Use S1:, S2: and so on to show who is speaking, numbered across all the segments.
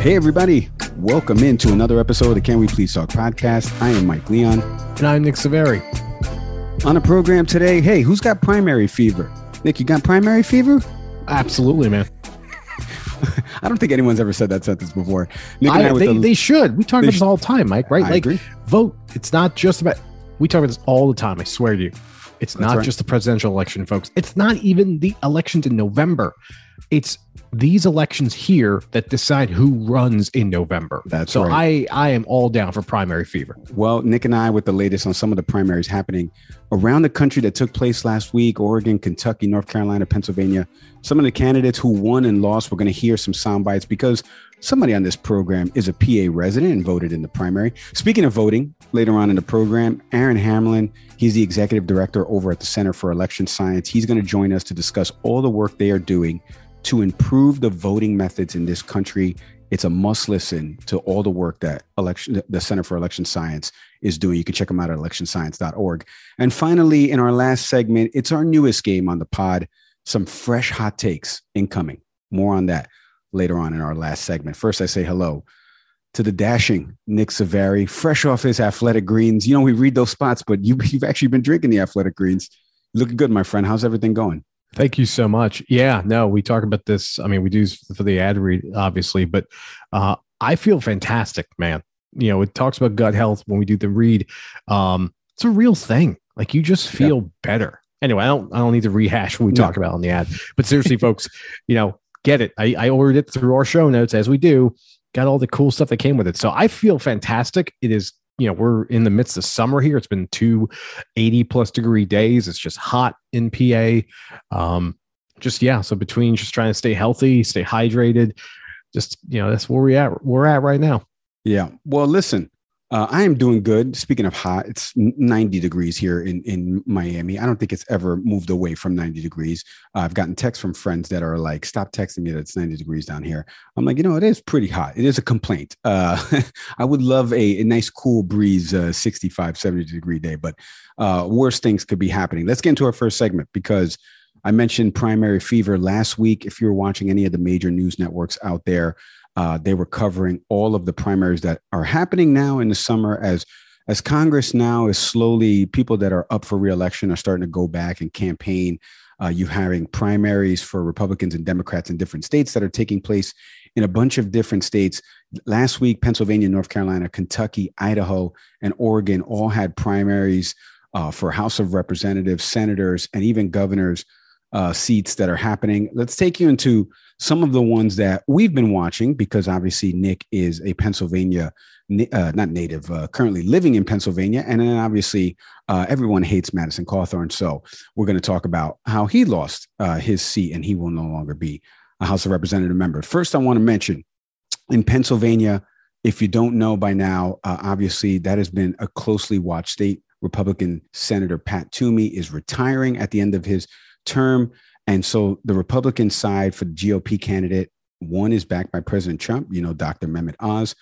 S1: Hey, everybody. Welcome into another episode of the Can We Please Talk podcast. I am Mike Leon.
S2: And I'm Nick Saveri.
S1: On the program today, hey, who's got primary fever? Nick, you got primary fever?
S2: Absolutely, man.
S1: I don't think anyone's ever said that sentence before.
S2: Nick and I, I they, the, they should. We talk about this all the time, Mike, right?
S1: I
S2: like,
S1: agree.
S2: vote. It's not just about, we talk about this all the time. I swear to you. It's
S1: That's
S2: not
S1: right.
S2: just the presidential election, folks. It's not even the elections in November. It's these elections here that decide who runs in November.
S1: That's
S2: so
S1: right.
S2: I, I am all down for primary fever.
S1: Well, Nick and I with the latest on some of the primaries happening around the country that took place last week Oregon, Kentucky, North Carolina, Pennsylvania. Some of the candidates who won and lost, we're going to hear some sound bites because somebody on this program is a PA resident and voted in the primary. Speaking of voting, later on in the program, Aaron Hamlin, he's the executive director over at the Center for Election Science. He's going to join us to discuss all the work they are doing to improve the voting methods in this country. It's a must listen to all the work that election the Center for Election Science is doing. You can check them out at electionscience.org. And finally, in our last segment, it's our newest game on the pod, some fresh hot takes incoming. More on that later on in our last segment. First, I say hello to the dashing Nick Saveri, fresh off his athletic greens. You know, we read those spots, but you, you've actually been drinking the athletic greens. Looking good, my friend. How's everything going?
S2: Thank you so much. Yeah, no, we talk about this. I mean, we do for the ad read, obviously, but uh, I feel fantastic, man. You know, it talks about gut health when we do the read. Um, it's a real thing. Like you just feel better. Anyway, I don't I don't need to rehash what we
S1: No.
S2: talk about on the ad. But seriously, folks, you know, get it. I, I ordered it through our show notes as we do. Got all the cool stuff that came with it. So I feel fantastic. It is, you know, we're in the midst of summer here. It's been two 80 plus degree days. It's just hot in PA. Um, just yeah. So between just trying to stay healthy, stay hydrated, just you know, that's where we at. We're at right now.
S1: Yeah. Well, listen, uh, I am doing good. Speaking of hot, it's 90 degrees here in, in Miami. I don't think it's ever moved away from 90 degrees. Uh, I've gotten texts from friends that are like, stop texting me that it's 90 degrees down here. I'm like, you know, it is pretty hot. It is a complaint. Uh, I would love a, a nice cool breeze, uh, 65, 70 degree day, but uh, worse things could be happening. Let's get into our first segment because I mentioned primary fever last week. If you're watching any of the major news networks out there, uh, they were covering all of the primaries that are happening now in the summer as as Congress now is slowly people that are up for reelection are starting to go back and campaign. Uh, you having primaries for Republicans and Democrats in different states that are taking place in a bunch of different states. Last week, Pennsylvania, North Carolina, Kentucky, Idaho, and Oregon all had primaries uh, for House of Representatives, senators, and even governors. Uh, seats that are happening. Let's take you into some of the ones that we've been watching because obviously Nick is a Pennsylvania, uh, not native, uh, currently living in Pennsylvania. And then obviously uh, everyone hates Madison Cawthorn. So we're going to talk about how he lost uh, his seat and he will no longer be a House of Representative member. First, I want to mention in Pennsylvania, if you don't know by now, uh, obviously that has been a closely watched state. Republican Senator Pat Toomey is retiring at the end of his term. And so the Republican side for the GOP candidate, one is backed by President Trump, you know, Dr. Mehmet Oz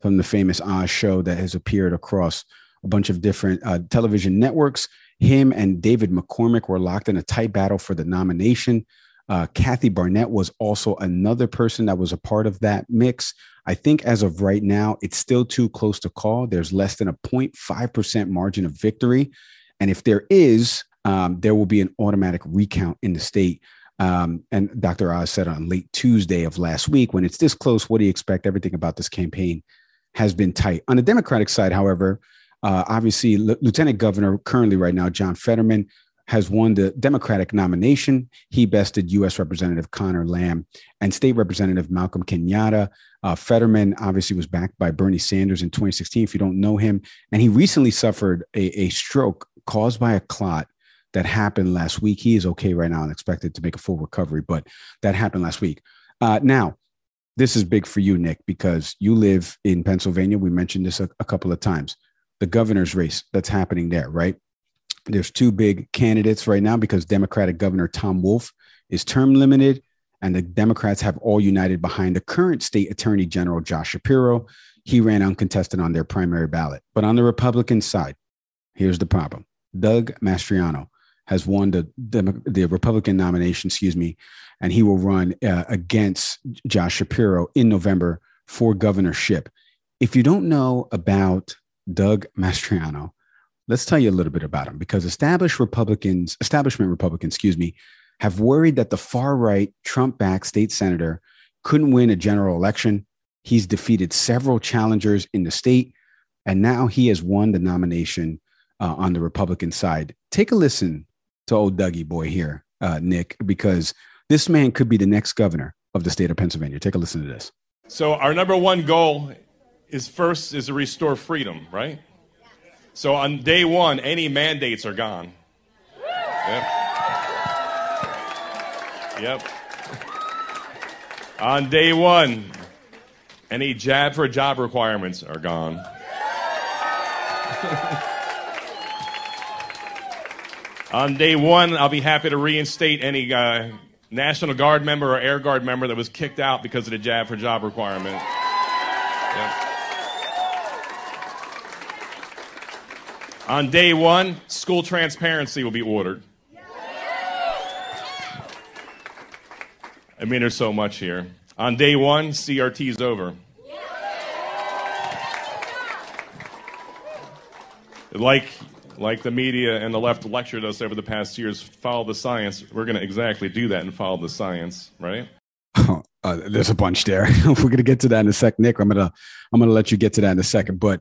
S1: from the famous Oz show that has appeared across a bunch of different uh, television networks. Him and David McCormick were locked in a tight battle for the nomination. Uh, Kathy Barnette was also another person that was a part of that mix. I think as of right now, it's still too close to call. There's less than a 0.5% margin of victory. And if there is, um, there will be an automatic recount in the state. Um, and Dr. Oz said on late Tuesday of last week, when it's this close, what do you expect? Everything about this campaign has been tight. On the Democratic side, however, uh, obviously, L- Lieutenant Governor currently right now, John Fetterman, has won the Democratic nomination. He bested U.S. Representative Conor Lamb and State Representative Malcolm Kenyatta. Uh, Fetterman obviously was backed by Bernie Sanders in 2016, if you don't know him. And he recently suffered a, a stroke caused by a clot that happened last week. He is okay right now and expected to make a full recovery, but that happened last week. Uh, now, this is big for you, Nick, because you live in Pennsylvania. We mentioned this a, a couple of times. The governor's race that's happening there, right? There's two big candidates right now because Democratic Governor Tom Wolf is term limited, and the Democrats have all united behind the current state attorney general, Josh Shapiro. He ran uncontested on their primary ballot. But on the Republican side, here's the problem Doug Mastriano has won the, the, the Republican nomination, excuse me, and he will run uh, against Josh Shapiro in November for governorship. If you don't know about Doug Mastriano, let's tell you a little bit about him because established Republicans, establishment Republicans, excuse me, have worried that the far right Trump backed state senator couldn't win a general election. He's defeated several challengers in the state, and now he has won the nomination uh, on the Republican side. Take a listen to old Dougie boy here, uh, Nick, because this man could be the next governor of the state of Pennsylvania. Take a listen to this.
S3: So our number one goal is first is to restore freedom, right? So on day one, any mandates are gone. Yep. Yep. On day one, any jab for job requirements are gone. On day one, I'll be happy to reinstate any uh, National Guard member or Air Guard member that was kicked out because of the jab for job requirement. Yep. On day one, school transparency will be ordered. I mean, there's so much here. On day one, CRT is over. Like like the media and the left lectured us over the past years, follow the science. We're going to exactly do that and follow the science, right?
S1: Uh, there's a bunch there. We're going to get to that in a sec, Nick. I'm gonna I'm gonna let you get to that in a second. But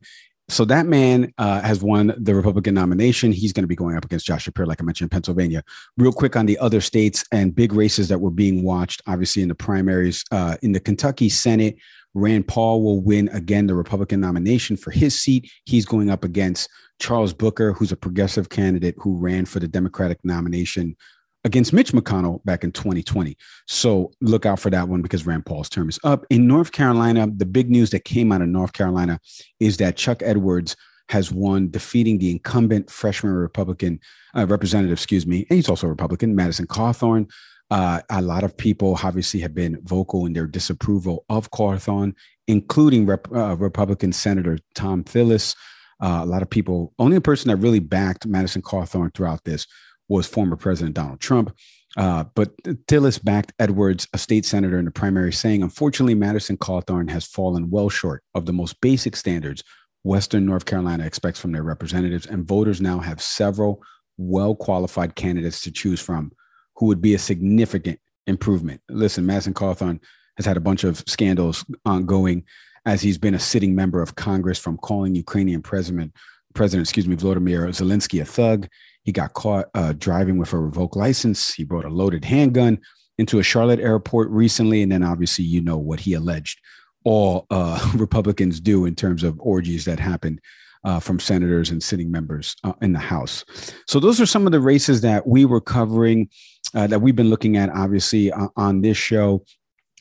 S1: so that man uh, has won the Republican nomination. He's going to be going up against Josh Shapiro, like I mentioned, in Pennsylvania. Real quick on the other states and big races that were being watched, obviously in the primaries uh, in the Kentucky Senate. Rand Paul will win again the Republican nomination for his seat. He's going up against Charles Booker, who's a progressive candidate who ran for the Democratic nomination against Mitch McConnell back in 2020. So look out for that one because Rand Paul's term is up. In North Carolina, the big news that came out of North Carolina is that Chuck Edwards has won, defeating the incumbent freshman Republican uh, representative, excuse me, and he's also a Republican, Madison Cawthorn. Uh, a lot of people obviously have been vocal in their disapproval of Cawthorn, including Rep, uh, Republican Senator Thom Tillis. Uh, a lot of people, only person that really backed Madison Cawthorn throughout this was former President Donald Trump. Uh, but Tillis backed Edwards, a state senator in the primary, saying, unfortunately, Madison Cawthorn has fallen well short of the most basic standards Western North Carolina expects from their representatives, and voters now have several well qualified candidates to choose from who would be a significant improvement. Listen, Madison Cawthorn has had a bunch of scandals ongoing as he's been a sitting member of Congress from calling Ukrainian president, president, excuse me, Vladimir Zelensky a thug. He got caught uh, driving with a revoked license. He brought a loaded handgun into a Charlotte airport recently. And then obviously, you know what he alleged all uh, Republicans do in terms of orgies that happened uh, from senators and sitting members uh, in the House. So those are some of the races that we were covering, uh, that we've been looking at, obviously, uh, on this show.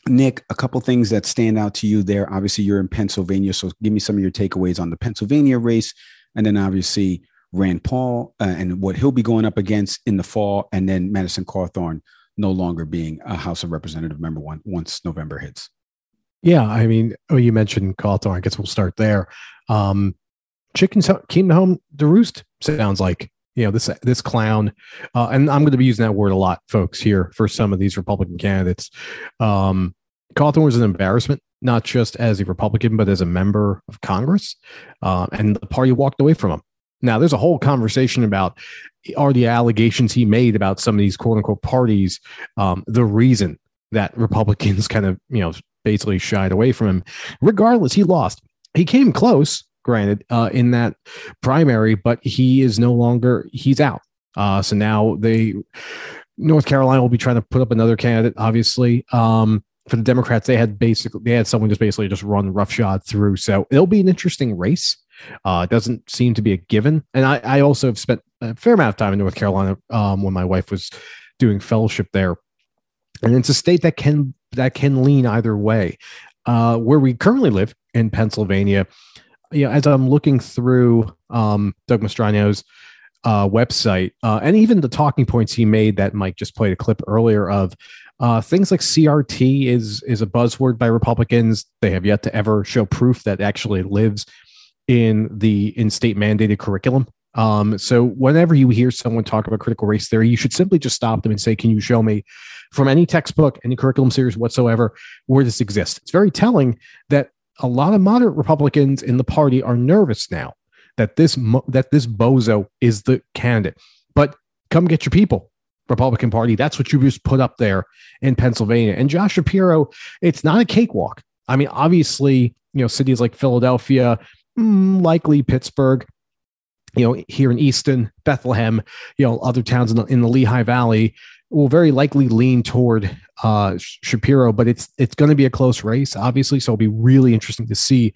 S1: Nick, a couple things that stand out to you there. Obviously, you're in Pennsylvania, so give me some of your takeaways on the Pennsylvania race, and then obviously Rand Paul uh, and what he'll be going up against in the fall, and then Madison Cawthorn no longer being a House of Representative member one once November hits.
S2: Yeah, I mean, oh, you mentioned Cawthorn. I guess we'll start there. Um, chickens came home to roost. Sounds like you know this this clown, uh, and I'm going to be using that word a lot, folks, here for some of these Republican candidates. Um, Cawthorn was an embarrassment, not just as a Republican, but as a member of Congress, uh, and the party walked away from him. Now, there's a whole conversation about are the allegations he made about some of these quote unquote parties um, the reason that Republicans kind of, you know, basically shied away from him. Regardless, he lost. He came close, granted, uh, in that primary, but he is no longer, he's out. Uh, so now they, North Carolina will be trying to put up another candidate, obviously. Um, for the Democrats, they had basically, they had someone just basically just run roughshod through. So it'll be an interesting race. Uh, doesn't seem to be a given. And I, I also have spent a fair amount of time in North Carolina um, when my wife was doing fellowship there. And it's a state that can that can lean either way. Uh, where we currently live in Pennsylvania, you know, as I'm looking through um, Doug Mastriano's uh, website uh, and even the talking points he made that Mike just played a clip earlier of uh, things like CRT is is a buzzword by Republicans. They have yet to ever show proof that actually lives in the in state mandated curriculum. Um, so whenever you hear someone talk about critical race theory, you should simply just stop them and say, "Can you show me from any textbook, any curriculum series whatsoever, where this exists?" It's very telling that a lot of moderate Republicans in the party are nervous now that this that this bozo is the candidate. But come get your people, Republican Party. That's what you just put up there in Pennsylvania. And Josh Shapiro, it's not a cakewalk. I mean, obviously, you know, cities like Philadelphia, mm, likely Pittsburgh, you know, here in Easton, Bethlehem, you know, other towns in the, in the Lehigh Valley will very likely lean toward uh, Shapiro, but it's it's going to be a close race, obviously. So it'll be really interesting to see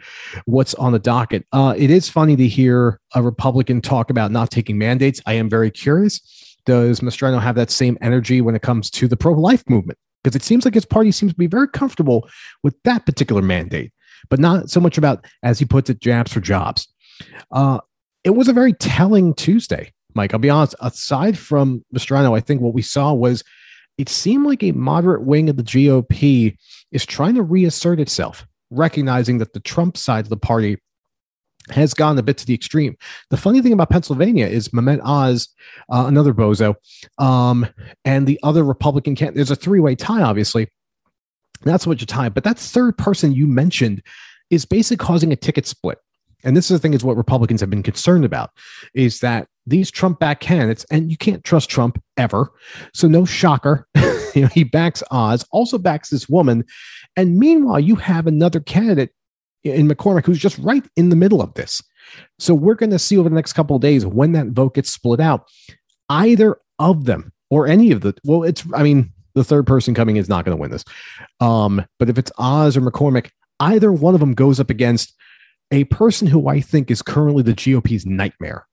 S2: what's on the docket. Uh, it is funny to hear a Republican talk about not taking mandates. I am very curious. Does Mastriano have that same energy when it comes to the pro-life movement? Because it seems like his party seems to be very comfortable with that particular mandate but not so much about, as he puts it, jabs for jobs. Uh, it was a very telling Tuesday, Mike. I'll be honest. Aside from Mastriano, I think what we saw was it seemed like a moderate wing of the GOP is trying to reassert itself, recognizing that the Trump side of the party has gone a bit to the extreme. The funny thing about Pennsylvania is Mehmet Oz, uh, another bozo, um, and the other Republican candidate. There's a three way tie, obviously, that's what your tie, But that third person you mentioned is basically causing a ticket split. And this is the thing is what Republicans have been concerned about is that these Trump back candidates, and you can't trust Trump ever. So no shocker. you know, he backs Oz, also backs this woman. And meanwhile, you have another candidate in McCormick who's just right in the middle of this. So we're going to see over the next couple of days when that vote gets split out, either of them or any of the well, it's I mean, the third person coming is not going to win this. Um, but if it's Oz or McCormick, either one of them goes up against a person who I think is currently the GOP's nightmare.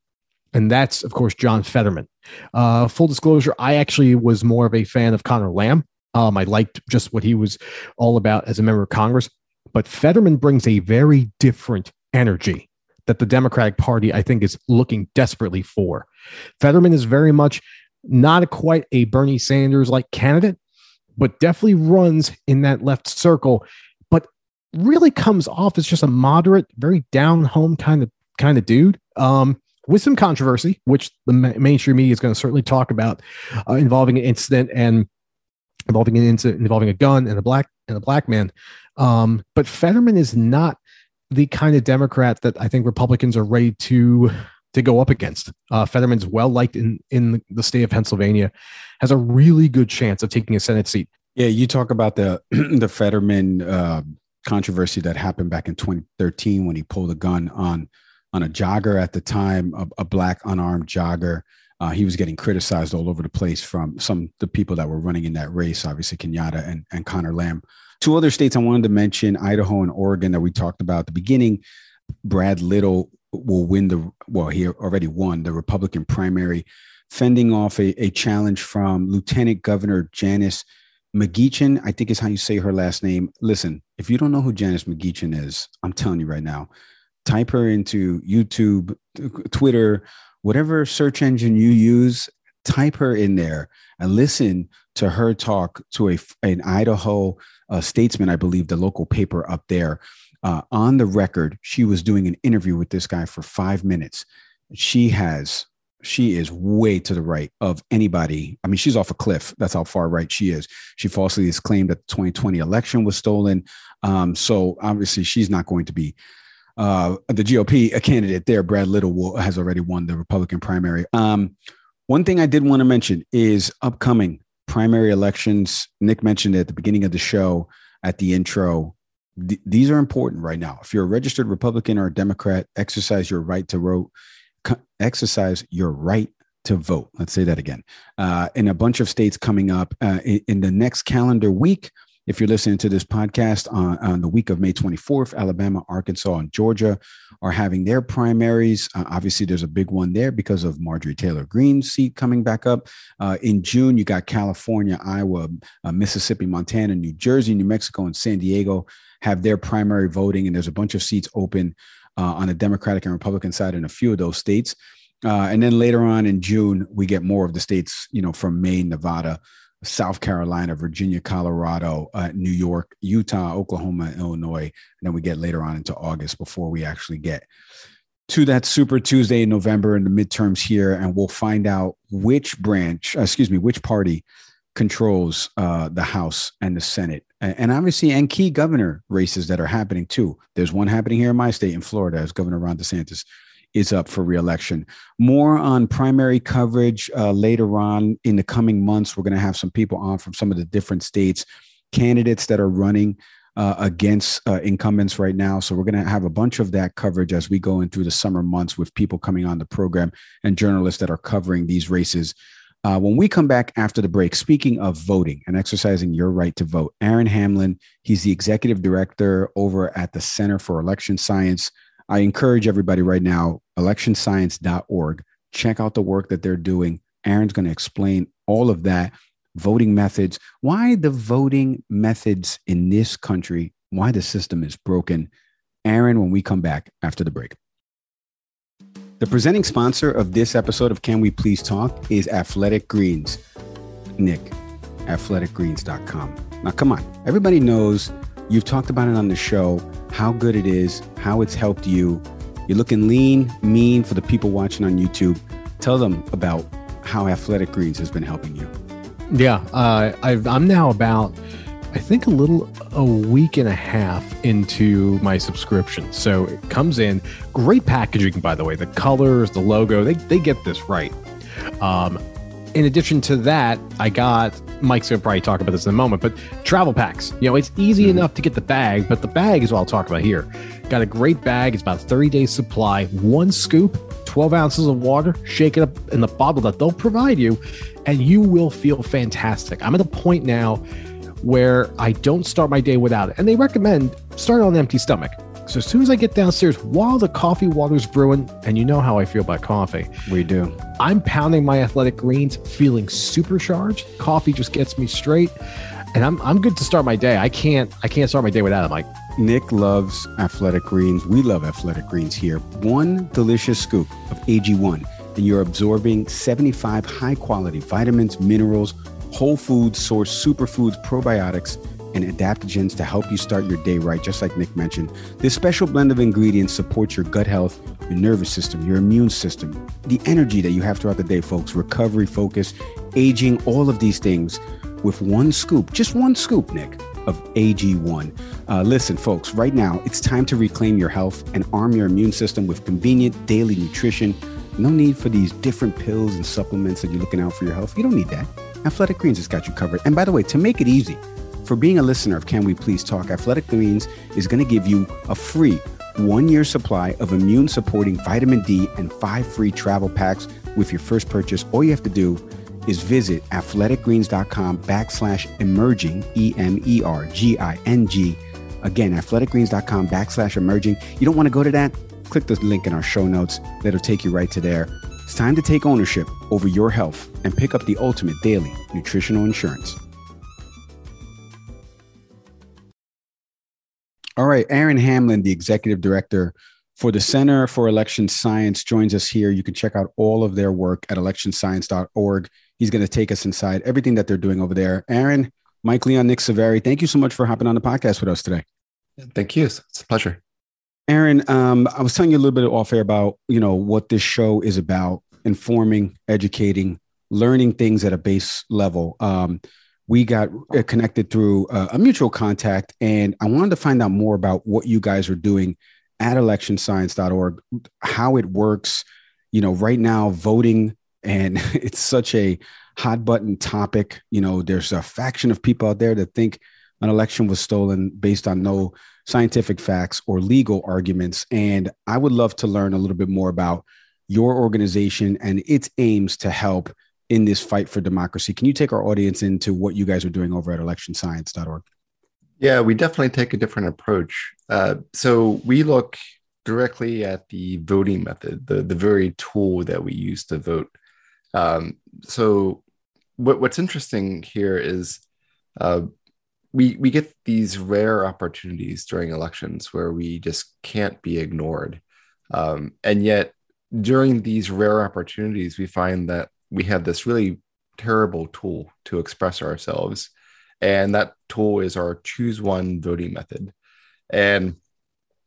S2: And that's, of course, John Fetterman. Uh, full disclosure, I actually was more of a fan of Conor Lamb. Um, I liked just what he was all about as a member of Congress. But Fetterman brings a very different energy that the Democratic Party, I think, is looking desperately for. Fetterman is very much not quite a Bernie Sanders like candidate, but definitely runs in that left circle, but really comes off as just a moderate, very down home kind of kind of dude. Um, with some controversy, which the mainstream media is going to certainly talk about, uh, involving an incident and involving an incident involving a gun and a black and a black man. Um, but Fetterman is not the kind of Democrat that I think Republicans are ready to to go up against. Uh, Fetterman's well liked in in the state of Pennsylvania, has a really good chance of taking a Senate seat.
S1: Yeah, you talk about the the Fetterman uh, controversy that happened back in 2013 when he pulled a gun on on a jogger at the time, a, a black unarmed jogger. uh, he was getting criticized all over the place from some the people that were running in that race, obviously Kenyatta and, and Conor Lamb. Two other states I wanted to mention, Idaho and Oregon, that we talked about at the beginning. Brad Little will win the well, he already won the Republican primary, fending off a, a challenge from Lieutenant Governor Janice McGeachin, I think is how you say her last name. Listen, if you don't know who Janice McGeachin is, I'm telling you right now, type her into YouTube, Twitter, whatever search engine you use, type her in there and listen to her talk to a an Idaho uh, statesman, I believe, the local paper up there. Uh, on the record, she was doing an interview with this guy for five minutes. She has she is way to the right of anybody. I mean, she's off a cliff. That's how far right she is. She falsely has claimed that the 2020 election was stolen. Um, so obviously, she's not going to be uh, the GOP a candidate there. Brad Little will, has already won the Republican primary. Um, one thing I did want to mention is upcoming primary elections. Nick mentioned at the beginning of the show at the intro. Th- these are important right now. If you're a registered Republican or a Democrat, exercise your right to vote. Exercise your right to vote. Let's say that again. Uh, in a bunch of states coming up uh, in, in the next calendar week, if you're listening to this podcast on, on, the week of May 24th, Alabama, Arkansas, and Georgia are having their primaries. Uh, obviously, there's a big one there because of Marjorie Taylor Greene's seat coming back up. Uh, in June, you got California, Iowa, uh, Mississippi, Montana, New Jersey, New Mexico, and San Diego have their primary voting, and there's a bunch of seats open uh, on the Democratic and Republican side in a few of those states. Uh, and then later on in June, we get more of the states, you know, from Maine, Nevada, South Carolina, Virginia, Colorado, uh, New York, Utah, Oklahoma, Illinois. And then we get later on into August before we actually get to that Super Tuesday in November and the midterms here. And we'll find out which branch, uh, excuse me, which party controls uh, the House and the Senate. And, obviously, and key governor races that are happening too. There's one happening here in my state in Florida as Governor Ron DeSantis is up for reelection. More on primary coverage uh, later on in the coming months. We're going to have some people on from some of the different states, candidates that are running uh, against uh, incumbents right now. So we're going to have a bunch of that coverage as we go in through the summer months with people coming on the program and journalists that are covering these races. Uh, when we come back after the break, speaking of voting and exercising your right to vote, Aaron Hamlin, he's the executive director over at the Center for Election Science. I encourage everybody right now, electionscience.org, check out the work that they're doing. Aaron's going to explain all of that, voting methods, why the voting methods in this country, why the system is broken. Aaron, when we come back after the break. The presenting sponsor of this episode of Can We Please Talk is Athletic Greens. Nick, athleticgreens.com. Now, come on. Everybody knows you've talked about it on the show how good it is, how it's helped you. You're looking lean, mean for the people watching on YouTube. Tell them about how Athletic Greens has been helping you.
S2: Yeah, uh, i am now about, I think, a little a week and a half into my subscription. So it comes in great packaging, by the way. The colors, the logo, they they get this right. Um, in addition to that, I got Mike's gonna probably talk about this in a moment, but travel packs. You know, it's easy mm-hmm. enough to get the bag, but the bag is what I'll talk about here. Got a great bag. It's about 30 days supply. One scoop, 12 ounces of water, shake it up in the bottle that they'll provide you, and you will feel fantastic. I'm at a point now where I don't start my day without it, and they recommend start on an empty stomach. So as soon as I get downstairs, while the coffee water's brewing, and you know how I feel about coffee,
S1: we do.
S2: I'm pounding my athletic greens, feeling supercharged. Coffee just gets me straight, and I'm I'm good to start my day. I can't I can't start my day without it. Like
S1: Nick loves athletic greens. We love athletic greens here. One delicious scoop of AG1, and you're absorbing 75 high quality vitamins, minerals, whole food source superfoods, probiotics and adaptogens to help you start your day right, just like Nick mentioned. This special blend of ingredients supports your gut health, your nervous system, your immune system, the energy that you have throughout the day, folks, recovery, focus, aging, all of these things with one scoop, just one scoop, Nick, of AG1. Uh, listen, folks, right now, it's time to reclaim your health and arm your immune system with convenient daily nutrition. No need for these different pills and supplements that you're looking out for your health. You don't need that. Athletic Greens has got you covered. And by the way, to make it easy, for being a listener of Can We Please Talk, Athletic Greens is going to give you a free one year supply of immune supporting vitamin D and five free travel packs with your first purchase. All you have to do is visit athleticgreens.com backslash emerging, E M E R G I N G. Again, athleticgreens.com backslash emerging. You don't want to go to that? Click the link in our show notes. That'll take you right to there. It's time to take ownership over your health and pick up the ultimate daily nutritional insurance. All right, Aaron Hamlin, the executive director for the Center for Election Science, joins us here. You can check out all of their work at electionscience.org. He's going to take us inside everything that they're doing over there. Aaron, Mike Leon, Nick Saveri, thank you so much for hopping on the podcast with us today.
S4: Thank you. It's a pleasure.
S1: Aaron, um, I was telling you a little bit off air about you know what this show is about: informing, educating, learning things at a base level. Um, we got uh, connected through uh, a mutual contact, and I wanted to find out more about what you guys are doing at electionscience.org, how it works. You know, right now, voting, and it's such a hot button topic. You know, there's a faction of people out there that think an election was stolen based on no scientific facts or legal arguments. And I would love to learn a little bit more about your organization and its aims to help in this fight for democracy. Can you take our audience into what you guys are doing over at electionscience.org?
S4: Yeah, we definitely take a different approach. Uh, so we look directly at the voting method, the, the very tool that we use to vote. Um, so what, what's interesting here is uh, we we get these rare opportunities during elections where we just can't be ignored, um, and yet during these rare opportunities, we find that we have this really terrible tool to express ourselves. And that tool is our choose one voting method. And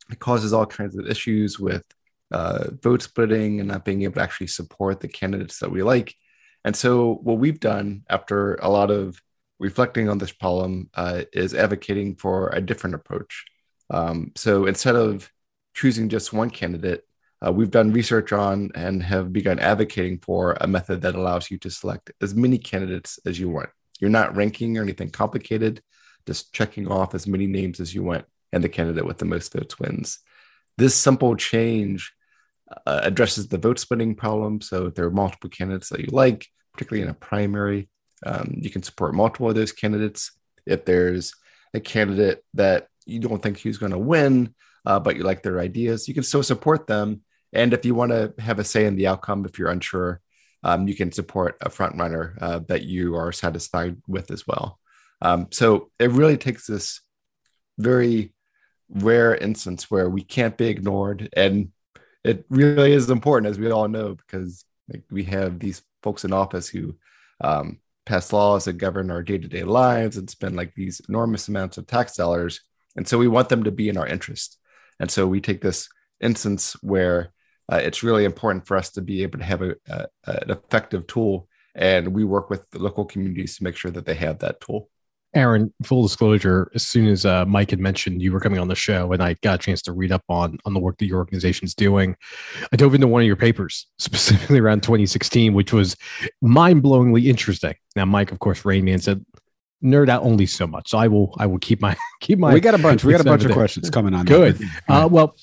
S4: it causes all kinds of issues with uh, vote splitting and not being able to actually support the candidates that we like. And so, what we've done after a lot of reflecting on this problem uh, is advocating for a different approach. Um, so, instead of choosing just one candidate, uh, we've done research on and have begun advocating for a method that allows you to select as many candidates as you want. You're not ranking or anything complicated, just checking off as many names as you want, and the candidate with the most votes wins. This simple change uh, addresses the vote splitting problem. So if there are multiple candidates that you like, particularly in a primary, um, you can support multiple of those candidates. If there's a candidate that you don't think who's going to win, uh, but you like their ideas, you can still support them and if you want to have a say in the outcome, if you're unsure, um, you can support a front runner uh, that you are satisfied with as well. Um, so it really takes this very rare instance where we can't be ignored, and it really is important, as we all know, because like, we have these folks in office who um, pass laws that govern our day-to-day lives and spend like these enormous amounts of tax dollars, and so we want them to be in our interest. And so we take this instance where uh, it's really important for us to be able to have a, a, an effective tool. And we work with the local communities to make sure that they have that tool.
S2: Aaron, full disclosure, as soon as uh, Mike had mentioned you were coming on the show and I got a chance to read up on, on the work that your organization's doing, I dove into one of your papers, specifically around 2016, which was mind blowingly interesting. Now, Mike, of course, Rain Man said, nerd out only so much. So I will, I will keep my, keep my.
S1: We got a bunch. We got a bunch of questions coming on.
S2: Good. Uh, well,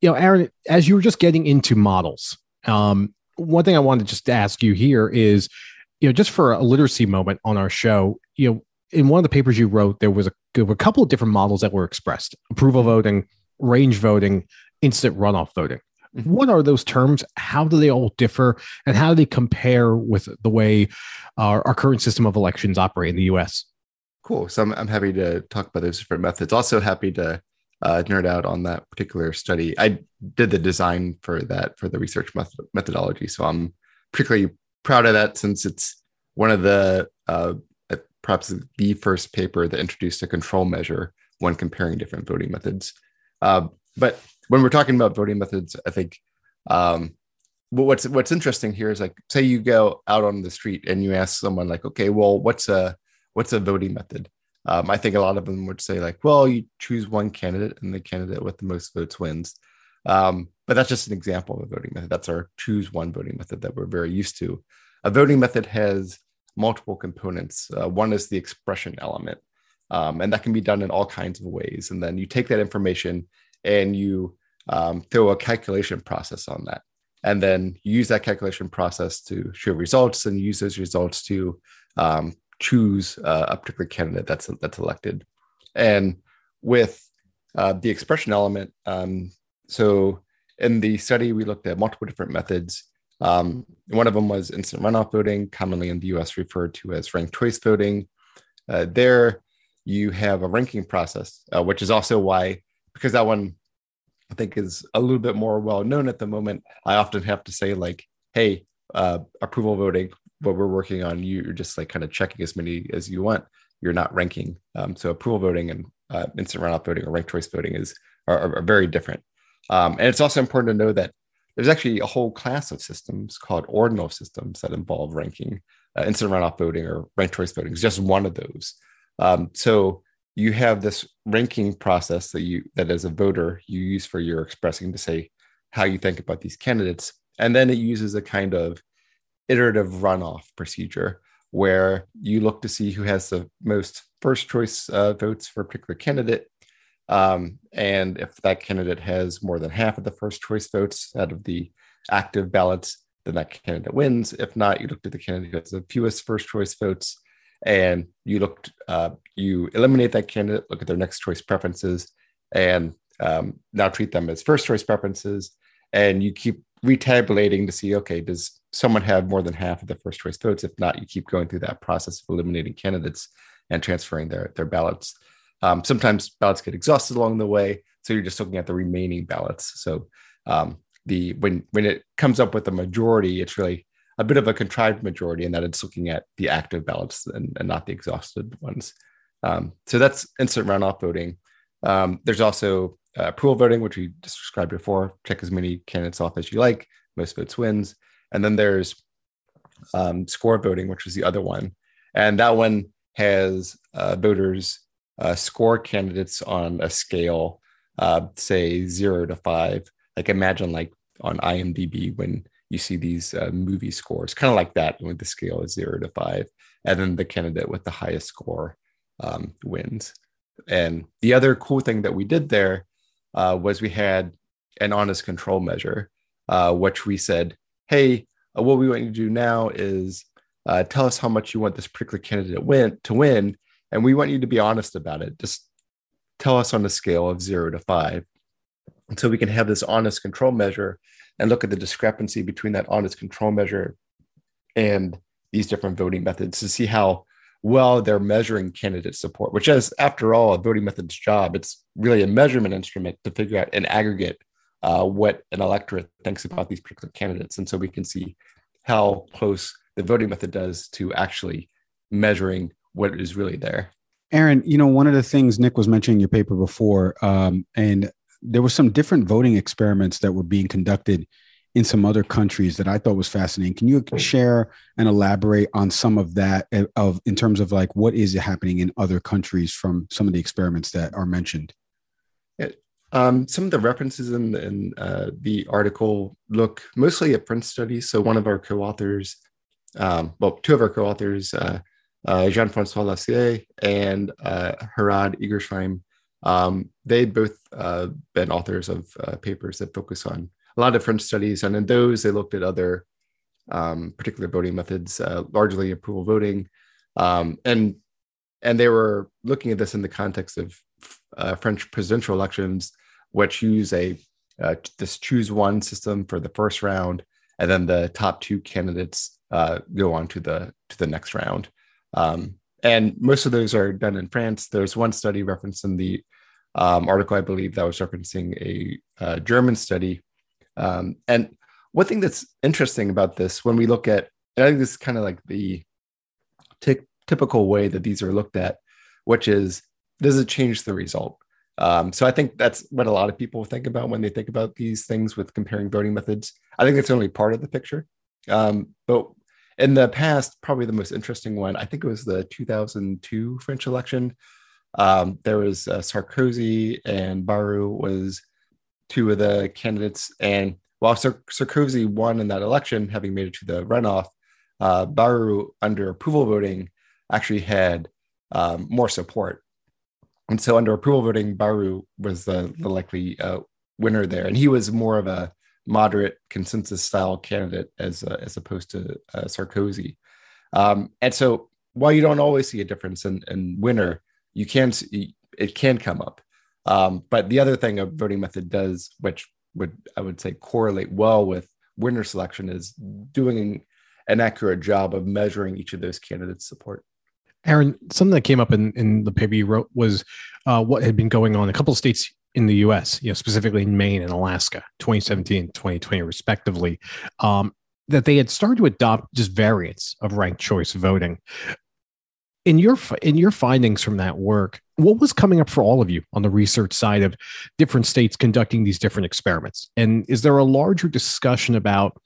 S2: you know, Aaron, as you were just getting into models, um, one thing I wanted to just ask you here is, you know, just for a literacy moment on our show, you know, in one of the papers you wrote, there was a, there were a couple of different models that were expressed: approval voting, range voting, instant runoff voting. Mm-hmm. What are those terms? How do they all differ, and how do they compare with the way our, our current system of elections operate in the U.S.?
S4: Cool. So I'm, I'm happy to talk about those different methods. Also happy to uh, nerd out on that particular study. I did the design for that for the research method- methodology, so I'm particularly proud of that since it's one of the uh, perhaps the first paper that introduced a control measure when comparing different voting methods. Uh, but when we're talking about voting methods, I think um, what's what's interesting here is like say you go out on the street and you ask someone like, okay, well, what's a what's a voting method? Um, I think a lot of them would say like, well, you choose one candidate and the candidate with the most votes wins. Um, but that's just an example of a voting method. That's our choose one voting method that we're very used to. A voting method has multiple components. Uh, one is the expression element, um, and that can be done in all kinds of ways. And then you take that information and you um, throw a calculation process on that. and then use that calculation process to show results and use those results to um, choose uh, a particular candidate that's that's elected. And with uh, the expression element, um, so in the study we looked at multiple different methods. Um, one of them was instant runoff voting, commonly in the U.S. referred to as ranked choice voting. Uh, there, you have a ranking process, uh, which is also why, because that one I think is a little bit more well known at the moment. I often have to say like, "Hey, uh, approval voting, what we're working on, you're just like kind of checking as many as you want. You're not ranking." Um, so approval voting and uh, instant runoff voting or ranked choice voting is are, are very different. Um, and it's also important to know that there's actually a whole class of systems called ordinal systems that involve ranking. Uh, instant runoff voting or ranked choice voting is just one of those. Um, so you have this ranking process that you that as a voter you use for your expressing to say how you think about these candidates and then it uses a kind of iterative runoff procedure where you look to see who has the most first choice uh, votes for a particular candidate um, and if that candidate has more than half of the first choice votes out of the active ballots then that candidate wins. If not you look at the candidate who has the fewest first choice votes and you look uh, you eliminate that candidate look at their next choice preferences and um, now treat them as first choice preferences. And you keep retabulating to see okay does someone have more than half of the first choice votes? If not you keep going through that process of eliminating candidates and transferring their, their ballots um, sometimes ballots get exhausted along the way so you're just looking at the remaining ballots so um, the when when it comes up with a majority it's really a bit of a contrived majority in that it's looking at the active ballots and, and not the exhausted ones. Um, so that's instant runoff voting. Um, there's also uh, approval voting, which we just described before. Check as many candidates off as you like. Most votes wins. And then there's um, score voting, which was the other one. And that one has uh, voters uh, score candidates on a scale, uh, say zero to five. Like imagine like on IMDb when you see these uh, movie scores, kind of like that, when the scale is zero to five, and then the candidate with the highest score um, wins. And the other cool thing that we did there uh, was we had an honest control measure, uh, which we said, hey, uh, what we want you to do now is uh, tell us how much you want this particular candidate win to win, and we want you to be honest about it. Just tell us on a scale of zero to five, and so we can have this honest control measure and look at the discrepancy between that honest control measure and these different voting methods to see how well they're measuring candidate support, which is, after all, a voting method's job. It's really a measurement instrument to figure out in aggregate uh, what an electorate thinks about these particular candidates. And so we can see how close the voting method does to actually measuring what is really there.
S1: Aaron, you know, one of the things Nick was mentioning in your paper before, um, and there were some different voting experiments that were being conducted in some other countries that I thought was fascinating. Can you share and elaborate on some of that eh, of in terms of like what is happening in other countries from some of the experiments that are mentioned?
S4: Um, some of the references in, in uh, the article look mostly at print studies. So one of our co-authors, um, well, two of our co-authors, uh, uh, Jean-François Laslier and uh, Herrade Igersheim, um, they'd both uh, been authors of papers that focus on a lot of French studies, and in those they looked at other um, particular voting methods, largely approval voting, um, and and they were looking at this in the context of uh, French presidential elections, which use a uh, this choose one system for the first round, and then the top two candidates uh, go on to the to the next round. Um, and most of those are done in France. There's one study referenced in the um, article, I believe, that was referencing a, a German study. Um, and one thing that's interesting about this, when we look at, I think this is kind of like the t- typical way that these are looked at, which is does it change the result? Um, so I think that's what a lot of people think about when they think about these things with comparing voting methods. I think that's only part of the picture. Um, but in the past, probably the most interesting one, I think it was the 2002 French election. Um, there was uh, Sarkozy and Bayrou was two of the candidates, and while Sar- Sarkozy won in that election, having made it to the runoff, uh, Bayrou under approval voting actually had um, more support, and so under approval voting, Bayrou was the, the likely uh, winner there, and he was more of a moderate consensus style candidate as uh, as opposed to uh, Sarkozy. Um, and so while you don't always see a difference in, in winner, you can see it can come up. Um, but the other thing a voting method does, which would I would say correlate well with winner selection, is doing an accurate job of measuring each of those candidates' support.
S2: Aaron, something that came up in, in the paper you wrote was uh, what had been going on a couple of states in the US, you know, specifically in Maine and Alaska, 2017, 2020, respectively, um, that they had started to adopt just variants of ranked choice voting. In your in your findings from that work, what was coming up for all of you on the research side of different states conducting these different experiments? And is there a larger discussion about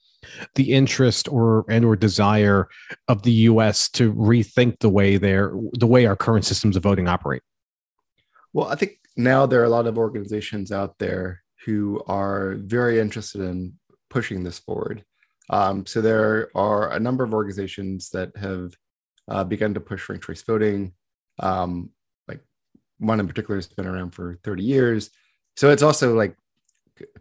S2: the interest or and or desire of the US to rethink the way their the way our current systems of voting operate?
S4: Well, I think now there are a lot of organizations out there who are very interested in pushing this forward. Um, so there are a number of organizations that have uh, begun to push ranked choice voting. Um, like one in particular has been around for 30 years. So it's also like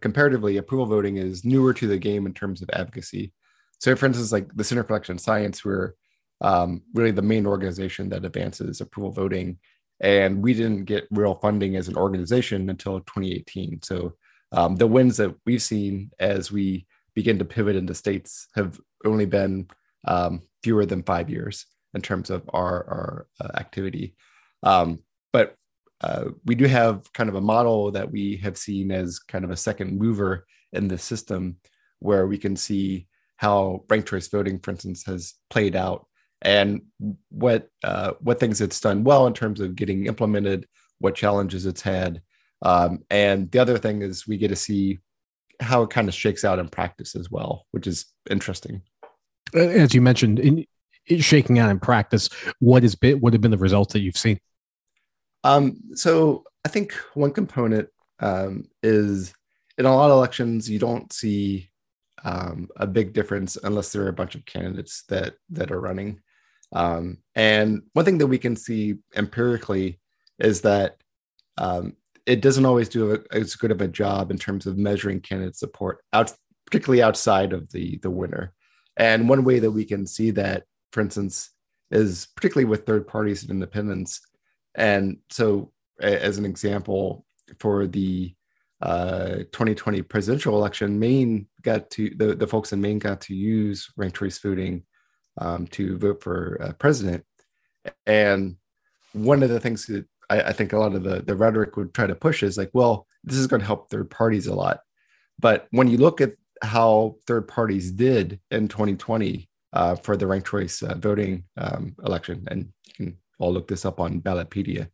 S4: comparatively, approval voting is newer to the game in terms of advocacy. So, for instance, like the Center for Election Science, we're um, really the main organization that advances approval voting and we didn't get real funding as an organization until 2018. So um, the wins that we've seen as we begin to pivot into states have only been um, fewer than five years in terms of our, our uh, activity. Um, but uh, we do have kind of a model that we have seen as kind of a second mover in the system where we can see how ranked choice voting, for instance, has played out and what uh, what things it's done well in terms of getting implemented, what challenges it's had, um, and the other thing is we get to see how it kind of shakes out in practice as well, which is interesting.
S2: As you mentioned, in, in shaking out in practice, what has been what have been the results that you've seen?
S4: Um, so I think one component um, is in a lot of elections you don't see um, a big difference unless there are a bunch of candidates that that are running. Um, and one thing that we can see empirically is that um, it doesn't always do a, as good of a job in terms of measuring candidate support, out, particularly outside of the the winner. And one way that we can see that, for instance, is particularly with third parties and independents. And so, as an example, for the uh, 2020 presidential election, Maine got to the, the folks in Maine got to use ranked choice voting um, to vote for uh, president. And one of the things that I, I, think a lot of the, the rhetoric would try to push is like, well, this is going to help third parties a lot. But when you look at how third parties did in 2020 uh, for the ranked choice uh, voting um, election, and you can all look this up on Ballotpedia,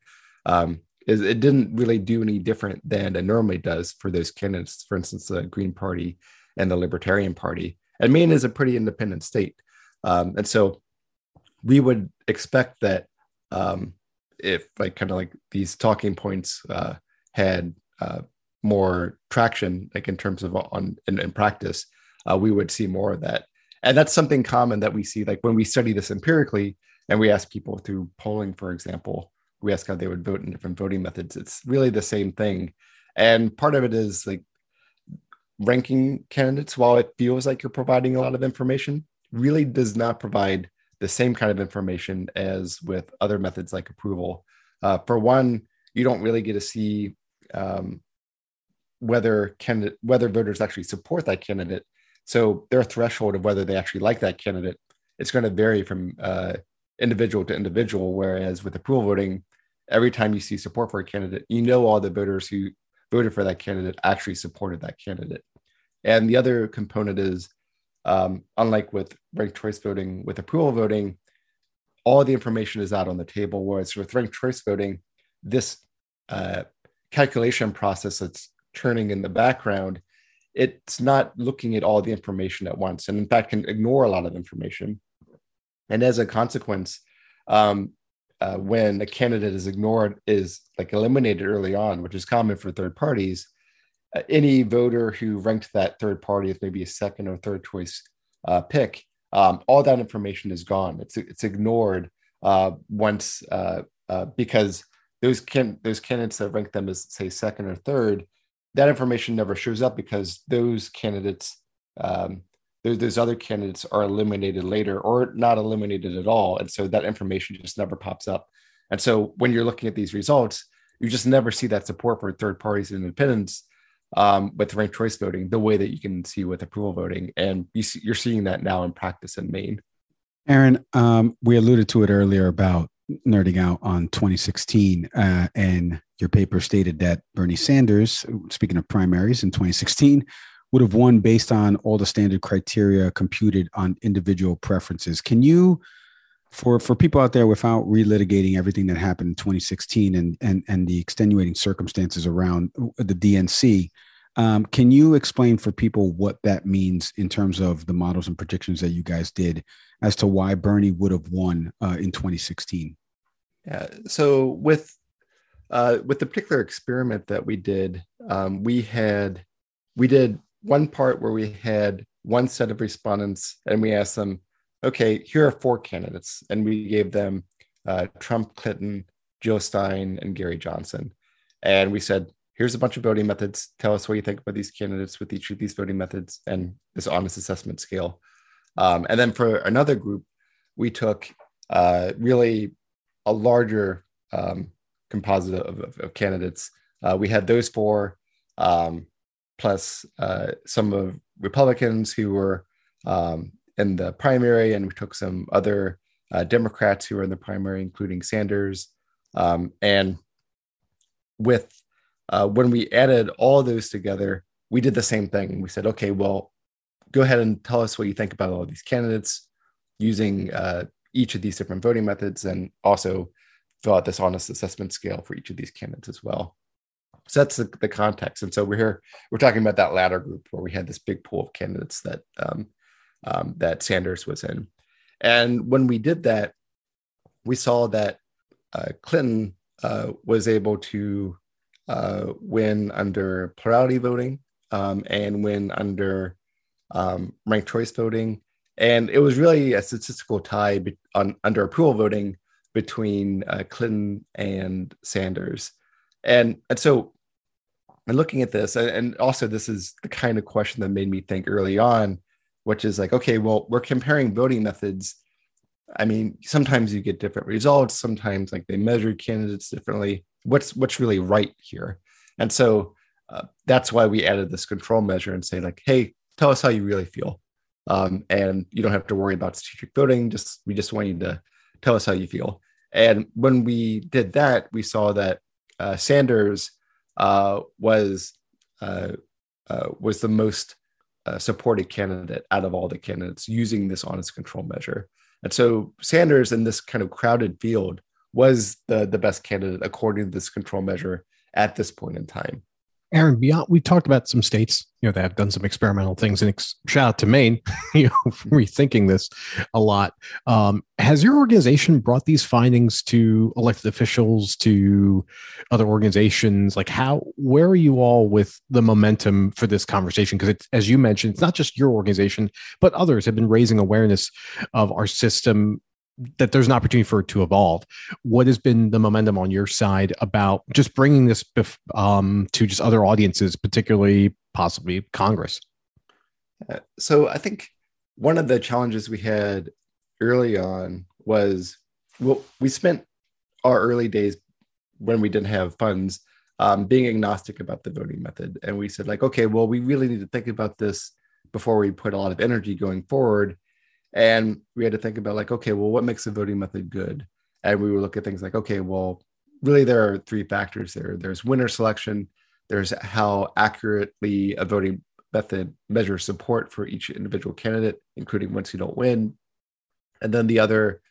S4: um, is it didn't really do any different than it normally does for those candidates. For instance, the Green Party and the Libertarian Party. And Maine is a pretty independent state. Um, and so we would expect that um, if like kind of like these talking points uh, had uh, more traction, like in terms of on in, in practice, uh, we would see more of that. And that's something common that we see, like when we study this empirically, and we ask people through polling, for example, we ask how they would vote in different voting methods. It's really the same thing, and part of it is like ranking candidates. While it feels like you're providing a lot of information, really does not provide the same kind of information as with other methods like approval. Uh, for one, you don't really get to see um, whether candidate whether voters actually support that candidate. So their threshold of whether they actually like that candidate, it's going to vary from uh, individual to individual. Whereas with approval voting, every time you see support for a candidate, you know all the voters who voted for that candidate actually supported that candidate. And the other component is um, unlike with ranked choice voting, with approval voting, all the information is out on the table. Whereas with ranked choice voting, this uh, calculation process that's churning in the background, it's not looking at all the information at once, and in fact, can ignore a lot of information. And as a consequence, um, uh, when a candidate is ignored, is like eliminated early on, which is common for third parties, any voter who ranked that third party as maybe a second or third choice uh, pick, um, all that information is gone. It's it's ignored uh, once uh, uh, because those can those candidates that rank them as say second or third that information never shows up because those candidates, um, those, those other candidates are eliminated later or not eliminated at all. And so that information just never pops up. And so when you're looking at these results, you just never see that support for third parties and independents um, with ranked choice voting the way that you can see with approval voting. And you see, you're seeing that now in practice in Maine.
S1: Aaron, um, we alluded to it earlier about nerding out on 2016, uh, and your paper stated that Bernie Sanders, speaking of primaries in 2016, would have won based on all the standard criteria computed on individual preferences. Can you, for for people out there, without relitigating everything that happened in 2016 and and and the extenuating circumstances around the DNC, um, can you explain for people what that means in terms of the models and predictions that you guys did as to why Bernie would have won uh, in 2016?
S4: Yeah. So with uh, with the particular experiment that we did, um, we had we did one part where we had one set of respondents and we asked them, okay, here are four candidates, and we gave them uh, Trump, Clinton, Jill Stein, and Gary Johnson, and we said, here's a bunch of voting methods. Tell us what you think about these candidates with each of these voting methods and this honest assessment scale. Um, and then for another group, we took uh, really a larger um, composite of, of, of candidates. Uh, we had those four, um, plus uh, some of Republicans who were um, in the primary, and we took some other uh, Democrats who were in the primary, including Sanders. Um, and with uh, when we added all those together, we did the same thing. We said, okay, well, go ahead and tell us what you think about all these candidates using uh, each of these different voting methods and also fill out this honest assessment scale for each of these candidates as well. So that's the, the context. And so we're here, we're talking about that latter group where we had this big pool of candidates that um, um, that Sanders was in. And when we did that, we saw that uh, Clinton uh, was able to uh, win under plurality voting um, and win under um, ranked choice voting. And it was really a statistical tie be- on, under approval voting between uh, Clinton and Sanders. And, and so, and looking at this, and also this is the kind of question that made me think early on, which is like, okay, well, we're comparing voting methods. I mean, sometimes you get different results. Sometimes like they measure candidates differently. What's what's really right here? And so uh, that's why we added this control measure and say like, hey, tell us how you really feel. Um, and you don't have to worry about strategic voting. Just we just want you to tell us how you feel. And when we did that, we saw that uh, Sanders uh, was uh, uh was the most uh, supported candidate out of all the candidates using this honest control measure. And so Sanders in this kind of crowded field was the the best candidate according to this control measure at this point in time.
S2: Aaron, beyond we talked about some states, you know, that have done some experimental things, and ex- shout out to Maine, you know, rethinking this a lot. Um, has your organization brought these findings to elected officials, to other organizations? Like, how, where are you all with the momentum for this conversation? Because it's, as you mentioned, it's not just your organization, but others have been raising awareness of our system that there's an opportunity for it to evolve. What has been the momentum on your side about just bringing this um, to just other audiences, particularly possibly Congress?
S4: Uh, so I think one of the challenges we had early on was well, we spent our early days when we didn't have funds um, being agnostic about the voting method, and we said like, okay, well, we really need to think about this before we put a lot of energy going forward and we had to think about like, okay, well, what makes a voting method good? And we would look at things like, okay, well, really there are three factors there. There's winner selection, there's how accurately a voting method measures support for each individual candidate, including once you don't win. And then the other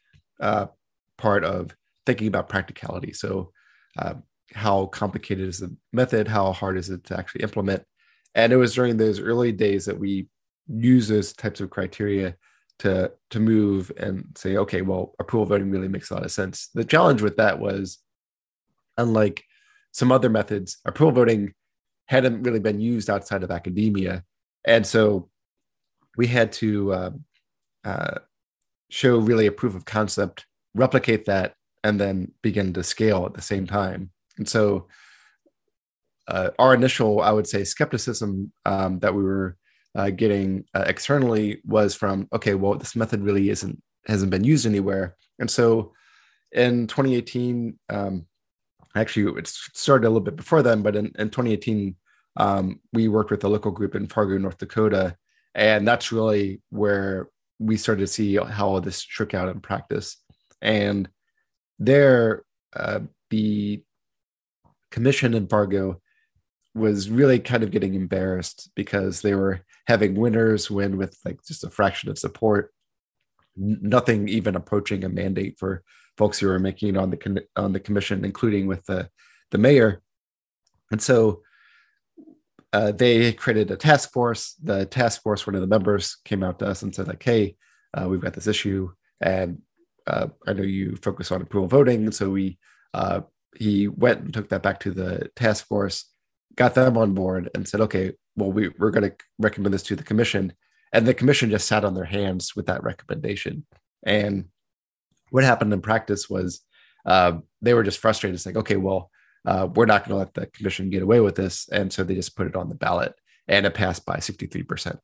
S4: uh, part of thinking about practicality. So, uh, how complicated is the method? How hard is it to actually implement? And it was during those early days that we use those types of criteria to to move and say, okay, well, approval voting really makes a lot of sense. The challenge with that was, unlike some other methods, approval voting hadn't really been used outside of academia, and so we had to uh, uh, show really a proof of concept, replicate that, and then begin to scale at the same time. And so uh, our initial, I would say, skepticism um, that we were uh, getting uh, externally was from, okay, well, this method really isn't hasn't been used anywhere, and so in 2018, um, actually, it started a little bit before then, but in, in 2018, um, we worked with a local group in Fargo, North Dakota, and that's really where we started to see how this shook out in practice. And there, uh, the commission in Fargo was really kind of getting embarrassed because they were having winners win with like just a fraction of support, nothing even approaching a mandate for folks who were making it on the on the commission, including with the the mayor. And so uh, they created a task force. The task force, one of the members, came out to us and said, like, "Hey, uh, we've got this issue, and uh, I know you focus on approval voting." So we uh, he went and took that back to the task force, got them on board, and said, "Okay, well, we, we're going to recommend this to the commission." And the commission just sat on their hands with that recommendation. And what happened in practice was uh, they were just frustrated. It's like, okay, well, uh, we're not going to let the commission get away with this, and so they just put it on the ballot, and it passed by sixty three percent.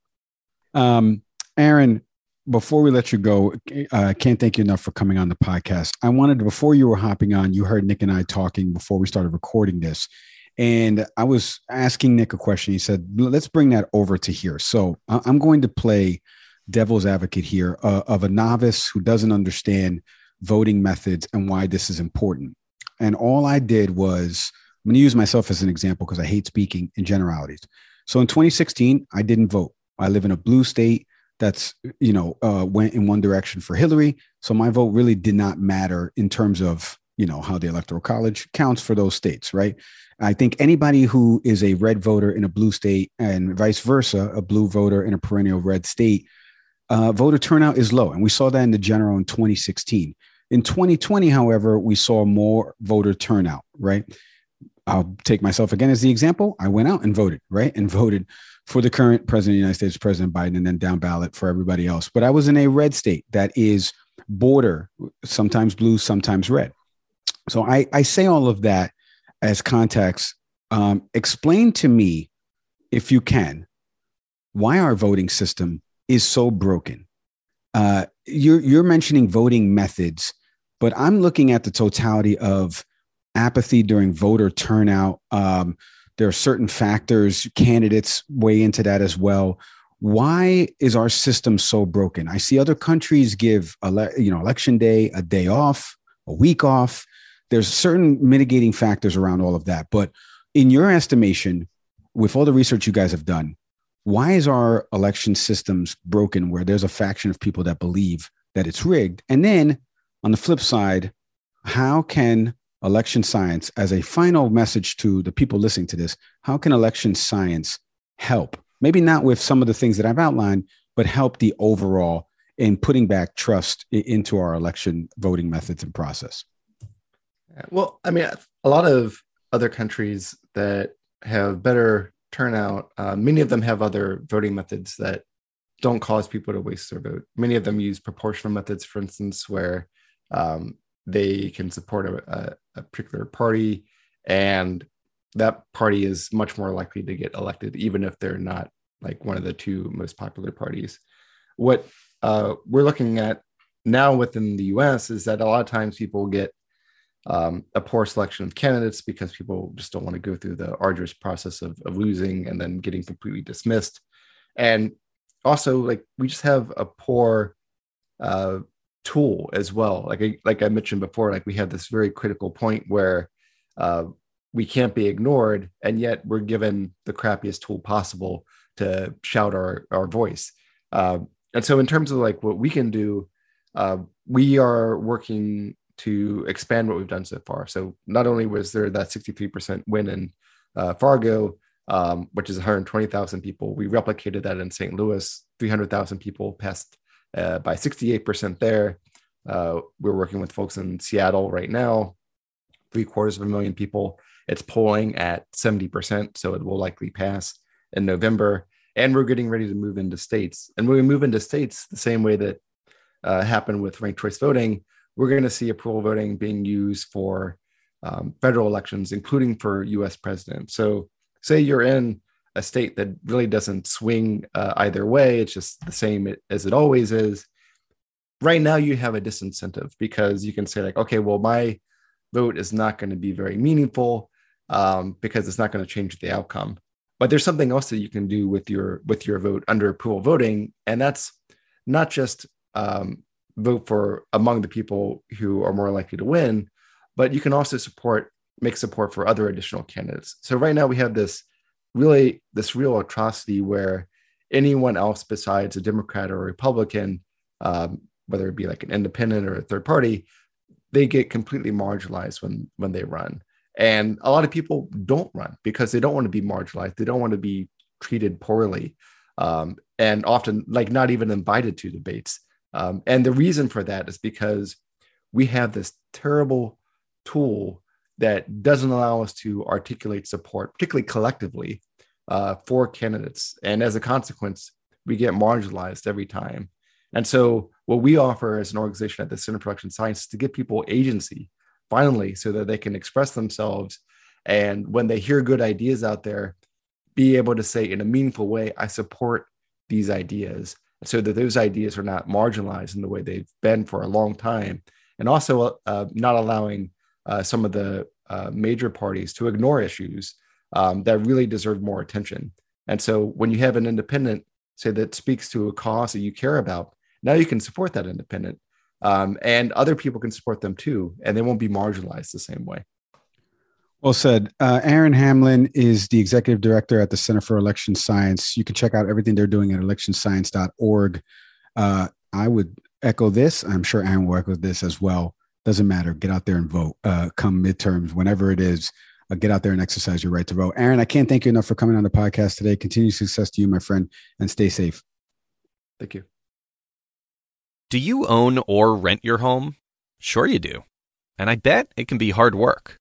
S1: Um, Aaron, before we let you go, I uh, can't thank you enough for coming on the podcast. I wanted to, before you were hopping on, you heard Nick and I talking before we started recording this. And I was asking Nick a question. He said, let's bring that over to here. So I'm going to play devil's advocate here uh, of a novice who doesn't understand voting methods and why this is important. And all I did was, I'm going to use myself as an example because I hate speaking in generalities. So in 2016, I didn't vote. I live in a blue state that's you know uh, went in one direction for Hillary. So my vote really did not matter in terms of you know how the electoral college counts for those states, right? I think anybody who is a red voter in a blue state and vice versa, a blue voter in a perennial red state, uh, voter turnout is low, and we saw that in the general in 2016. In 2020, however, we saw more voter turnout, right? I'll take myself again as the example. I went out and voted, right? And voted for the current president of the United States, President Biden, and then down ballot for everybody else. But I was in a red state that is border, sometimes blue, sometimes red. So I, I say all of that as context. Um, explain to me, if you can, why our voting system is so broken. Uh, you're, you're mentioning voting methods, but I'm looking at the totality of apathy during voter turnout. Um, there are certain factors, candidates weigh into that as well. Why is our system so broken? I see other countries give ele- you know election day a day off, a week off. There's certain mitigating factors around all of that. But in your estimation, with all the research you guys have done, why is our election systems broken where there's a faction of people that believe that it's rigged? And then on the flip side, how can election science as a final message to the people listening to this how can election science help maybe not with some of the things that i've outlined but help the overall in putting back trust into our election voting methods and process
S4: well i mean a lot of other countries that have better turnout uh, many of them have other voting methods that don't cause people to waste their vote. Many of them use proportional methods for instance where um, they can support a, a, particular party and that party is much more likely to get elected even if they're not like one of the two most popular parties. What uh, we're looking at now within the us is that a lot of times people get um, a poor selection of candidates because people just don't want to go through the arduous process of, of losing and then getting completely dismissed and also like we just have a poor uh, tool as well. Like I, like I mentioned before, like we have this very critical point where uh, we can't be ignored, and yet we're given the crappiest tool possible to shout our our voice. Uh, and so, in terms of like what we can do, uh, we are working to expand what we've done so far. So not only was there that 63% win in uh, Fargo, um, which is 120,000 people, we replicated that in St. Louis, 300,000 people passed uh, by 68% there. Uh, we're working with folks in Seattle right now, three quarters of a million people. It's polling at 70%, so it will likely pass in November. And we're getting ready to move into states. And when we move into states, the same way that uh, happened with ranked choice voting, we're going to see approval voting being used for um, federal elections, including for US president. So say you're in a state that really doesn't swing uh, either way, it's just the same as it always is. Right now, you have a disincentive because you can say, like, okay, well, my vote is not going to be very meaningful um, because it's not going to change the outcome. But there's something else that you can do with your with your vote under approval voting, and that's not just um, vote for among the people who are more likely to win, but you can also support make support for other additional candidates. So right now we have this really this real atrocity where anyone else besides a Democrat or a Republican, um, whether it be like an independent or a third party, they get completely marginalized when when they run. And a lot of people don't run because they don't want to be marginalized. They don't want to be treated poorly, um, and often like not even invited to debates. Um, and the reason for that is because we have this terrible tool that doesn't allow us to articulate support, particularly collectively, uh, for candidates. And as a consequence, we get marginalized every time. And so, what we offer as an organization at the Center for Election Science is to give people agency finally so that they can express themselves. And when they hear good ideas out there, be able to say in a meaningful way, I support these ideas so that those ideas are not marginalized in the way they've been for a long time. And also uh, not allowing uh, some of the uh, major parties to ignore issues um, that really deserve more attention. And so when you have an independent, say, that speaks to a cause that you care about, now you can support that independent. Um, and other people can support them too, and they won't be marginalized the same way.
S1: Well said. Uh, Aaron Hamlin is the executive director at the Center for Election Science. You can check out everything they're doing at electionscience.org. Uh, I would echo this. I'm sure Aaron will echo this as well. Doesn't matter. Get out there and vote. Uh, come midterms, whenever it is, uh, get out there and exercise your right to vote. Aaron, I can't thank you enough for coming on the podcast today. Continue success to you, my friend, and stay safe.
S4: Thank you.
S5: Do you own or rent your home? Sure, you do. And I bet it can be hard work.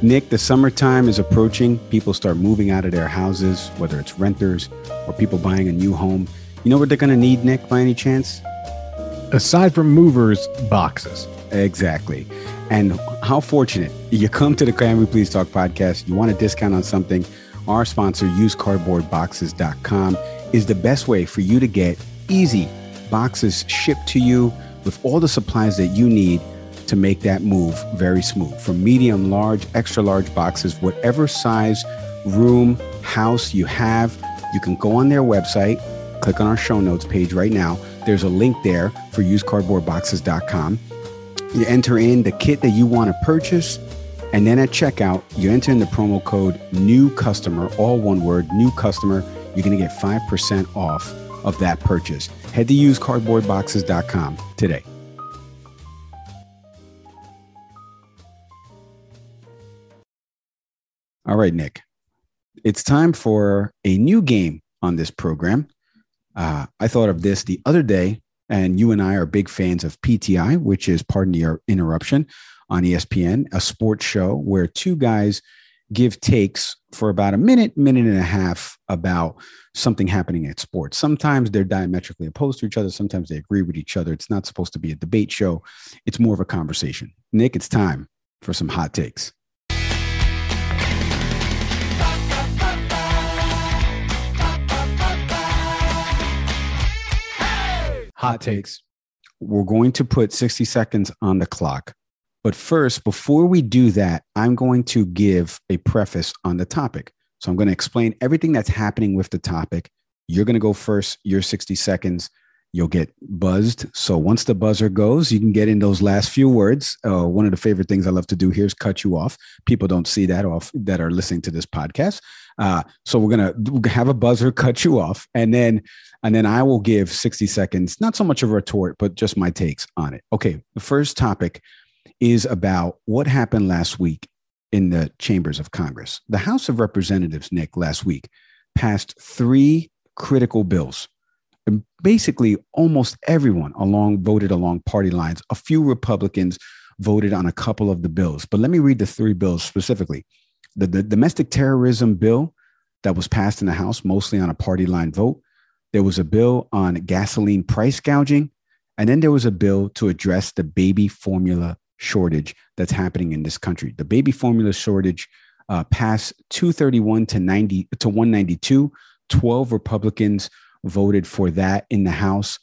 S1: Nick, the summertime is approaching. People start moving out of their houses, whether it's renters or people buying a new home. You know what they're going to need, Nick, by any chance?
S2: Aside from movers, boxes.
S1: Exactly. And how fortunate you come to the Can We Please Talk podcast. You want a discount on something. Our sponsor, usedcardboardboxes.com, is the best way for you to get easy boxes shipped to you with all the supplies that you need to make that move very smooth. From medium, large, extra large boxes, whatever size room, house you have, you can go on their website, click on our show notes page right now. There's a link there for usedcardboardboxes.com you enter in the kit that you want to purchase. And then at checkout, you enter in the promo code new customer, all one word, new customer. You're going to get 5% off of that purchase. Head to usedcardboardboxes.com today. All right, Nick. It's time for a new game on this program. Uh, I thought of this the other day and you and I are big fans of PTI, which is, pardon the interruption, on ESPN, a sports show where two guys give takes for about a minute, minute and a half about something happening at sports. Sometimes they're diametrically opposed to each other. Sometimes they agree with each other. It's not supposed to be a debate show. It's more of a conversation. Nick, it's time for some hot takes. Hot takes. We're going to put 60 seconds on the clock. But first, before we do that, I'm going to give a preface on the topic. So I'm going to explain everything that's happening with the topic. You're going to go first, your 60 seconds. You'll get buzzed. So once the buzzer goes, you can get in those last few words. Uh, one of the favorite things I love to do here is cut you off. People don't see that off that are listening to this podcast. Uh, so we're gonna have a buzzer cut you off, and then and then I will give 60 seconds, not so much of a retort, but just my takes on it. Okay, the first topic is about what happened last week in the chambers of Congress. The House of Representatives, Nick, last week passed three critical bills And basically, almost everyone along voted along party lines. A few Republicans voted on a couple of the bills. But let me read the three bills specifically. The, the domestic terrorism bill that was passed in the House, mostly on a party line vote. There was a bill on gasoline price gouging. And then there was a bill to address the baby formula shortage that's happening in this country. The baby formula shortage uh, passed 231 to 90 to 192. 12 Republicans voted for that in the House.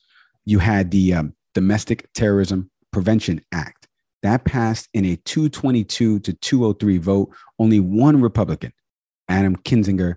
S1: You had the um, Domestic Terrorism Prevention Act that passed in a 222 to 203 vote. Only one Republican, Adam Kinzinger,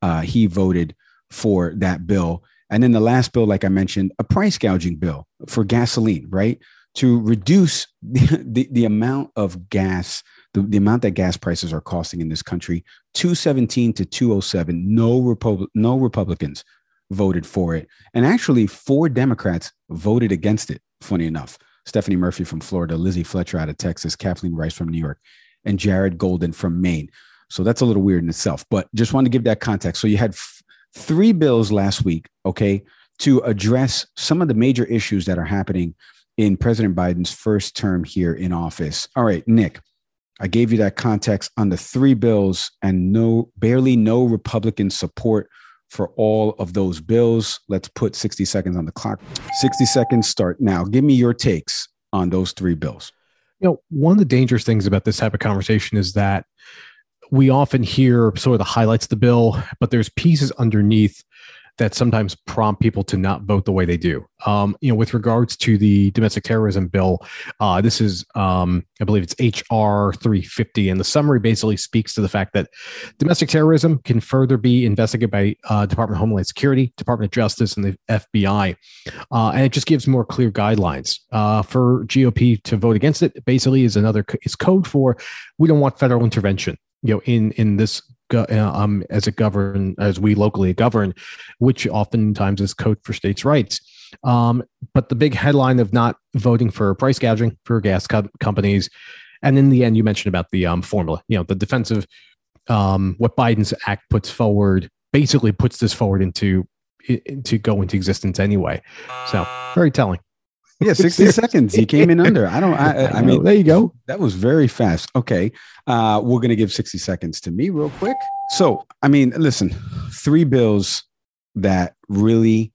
S1: uh, he voted for that bill. And then the last bill, like I mentioned, a price gouging bill for gasoline, right? To reduce the, the, the amount of gas, the, the amount that gas prices are costing in this country, 217 to 207. No, Repub- no Republicans voted for it. And actually, four Democrats voted against it, funny enough. Stephanie Murphy from Florida, Lizzie Fletcher out of Texas, Kathleen Rice from New York, and Jared Golden from Maine. So that's a little weird in itself, but just wanted to give that context. So you had f- three bills last week, okay, to address some of the major issues that are happening in President Biden's first term here in office. All right, Nick, I gave you that context on the three bills and no barely no Republican support for all of those bills. Let's put 60 seconds on the clock. 60 seconds start now. Give me your takes on those three bills.
S2: You know, one of the dangerous things about this type of conversation is that we often hear sort of the highlights of the bill, but there's pieces underneath that sometimes prompt people to not vote the way they do. Um, you know, with regards to the domestic terrorism bill, uh, this is, um, I believe it's HR 350, and the summary basically speaks to the fact that domestic terrorism can further be investigated by uh, Department of Homeland Security, Department of Justice, and the FBI, uh, and it just gives more clear guidelines uh, for GOP to vote against it. Basically, is another is code for we don't want federal intervention you know in in this um, as it govern as we locally govern, which oftentimes is code for states' rights. Um, but the big headline of not voting for price gouging for gas co- companies, and in the end, you mentioned about the um, formula. You know, the defensive um, what Biden's act puts forward basically puts this forward into to go into existence anyway. So very telling.
S1: Yeah, 60 seconds. He came in under. I don't, I, I, mean,
S2: there you go.
S1: That was very fast. Okay. Uh, we're going to give 60 seconds to me real quick. So, I mean, listen, three bills that really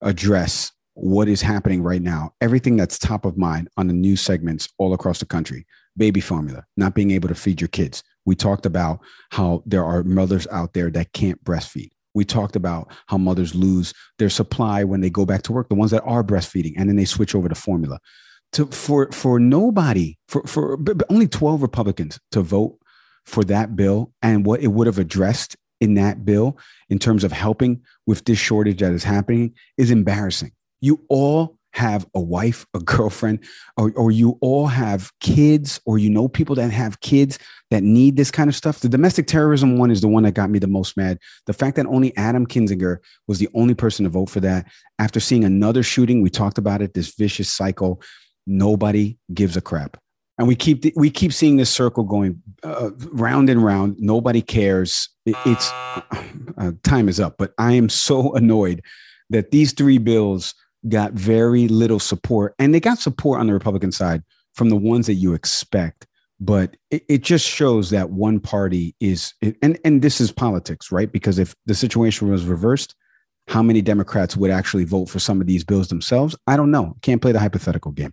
S1: address what is happening right now, everything that's top of mind on the news segments all across the country. Baby formula, not being able to feed your kids. We talked about how there are mothers out there that can't breastfeed we talked about how mothers lose their supply when they go back to work, the ones that are breastfeeding, and then they switch over to formula. To, for for nobody, for for only 12 Republicans to vote for that bill and what it would have addressed in that bill in terms of helping with this shortage that is happening is embarrassing. You all have a wife, a girlfriend, or, or you all have kids, or you know people that have kids that need this kind of stuff. The domestic terrorism one is the one that got me the most mad. The fact that only Adam Kinzinger was the only person to vote for that. After seeing another shooting, we talked about it, this vicious cycle. Nobody gives a crap. And we keep we keep seeing this circle going uh, round and round. Nobody cares. It, it's uh, time is up. But I am so annoyed that these three bills got very little support, and they got support on the Republican side from the ones that you expect. But it, it just shows that one party is, and and this is politics, right? Because if the situation was reversed, how many Democrats would actually vote for some of these bills themselves? I don't know. Can't play the hypothetical game.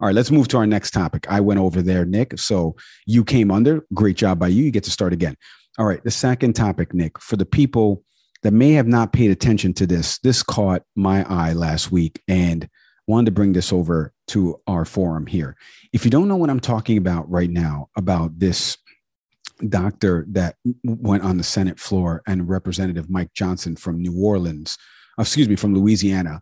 S1: All right, let's move to our next topic. I went over there, Nick. So you came under. Great job by you. You get to start again. All right, the second topic, Nick, for the people that may have not paid attention to this, this caught my eye last week and wanted to bring this over to our forum here. If you don't know what I'm talking about right now, about this doctor that went on the Senate floor and Representative Mike Johnson from New Orleans, uh, excuse me, from Louisiana,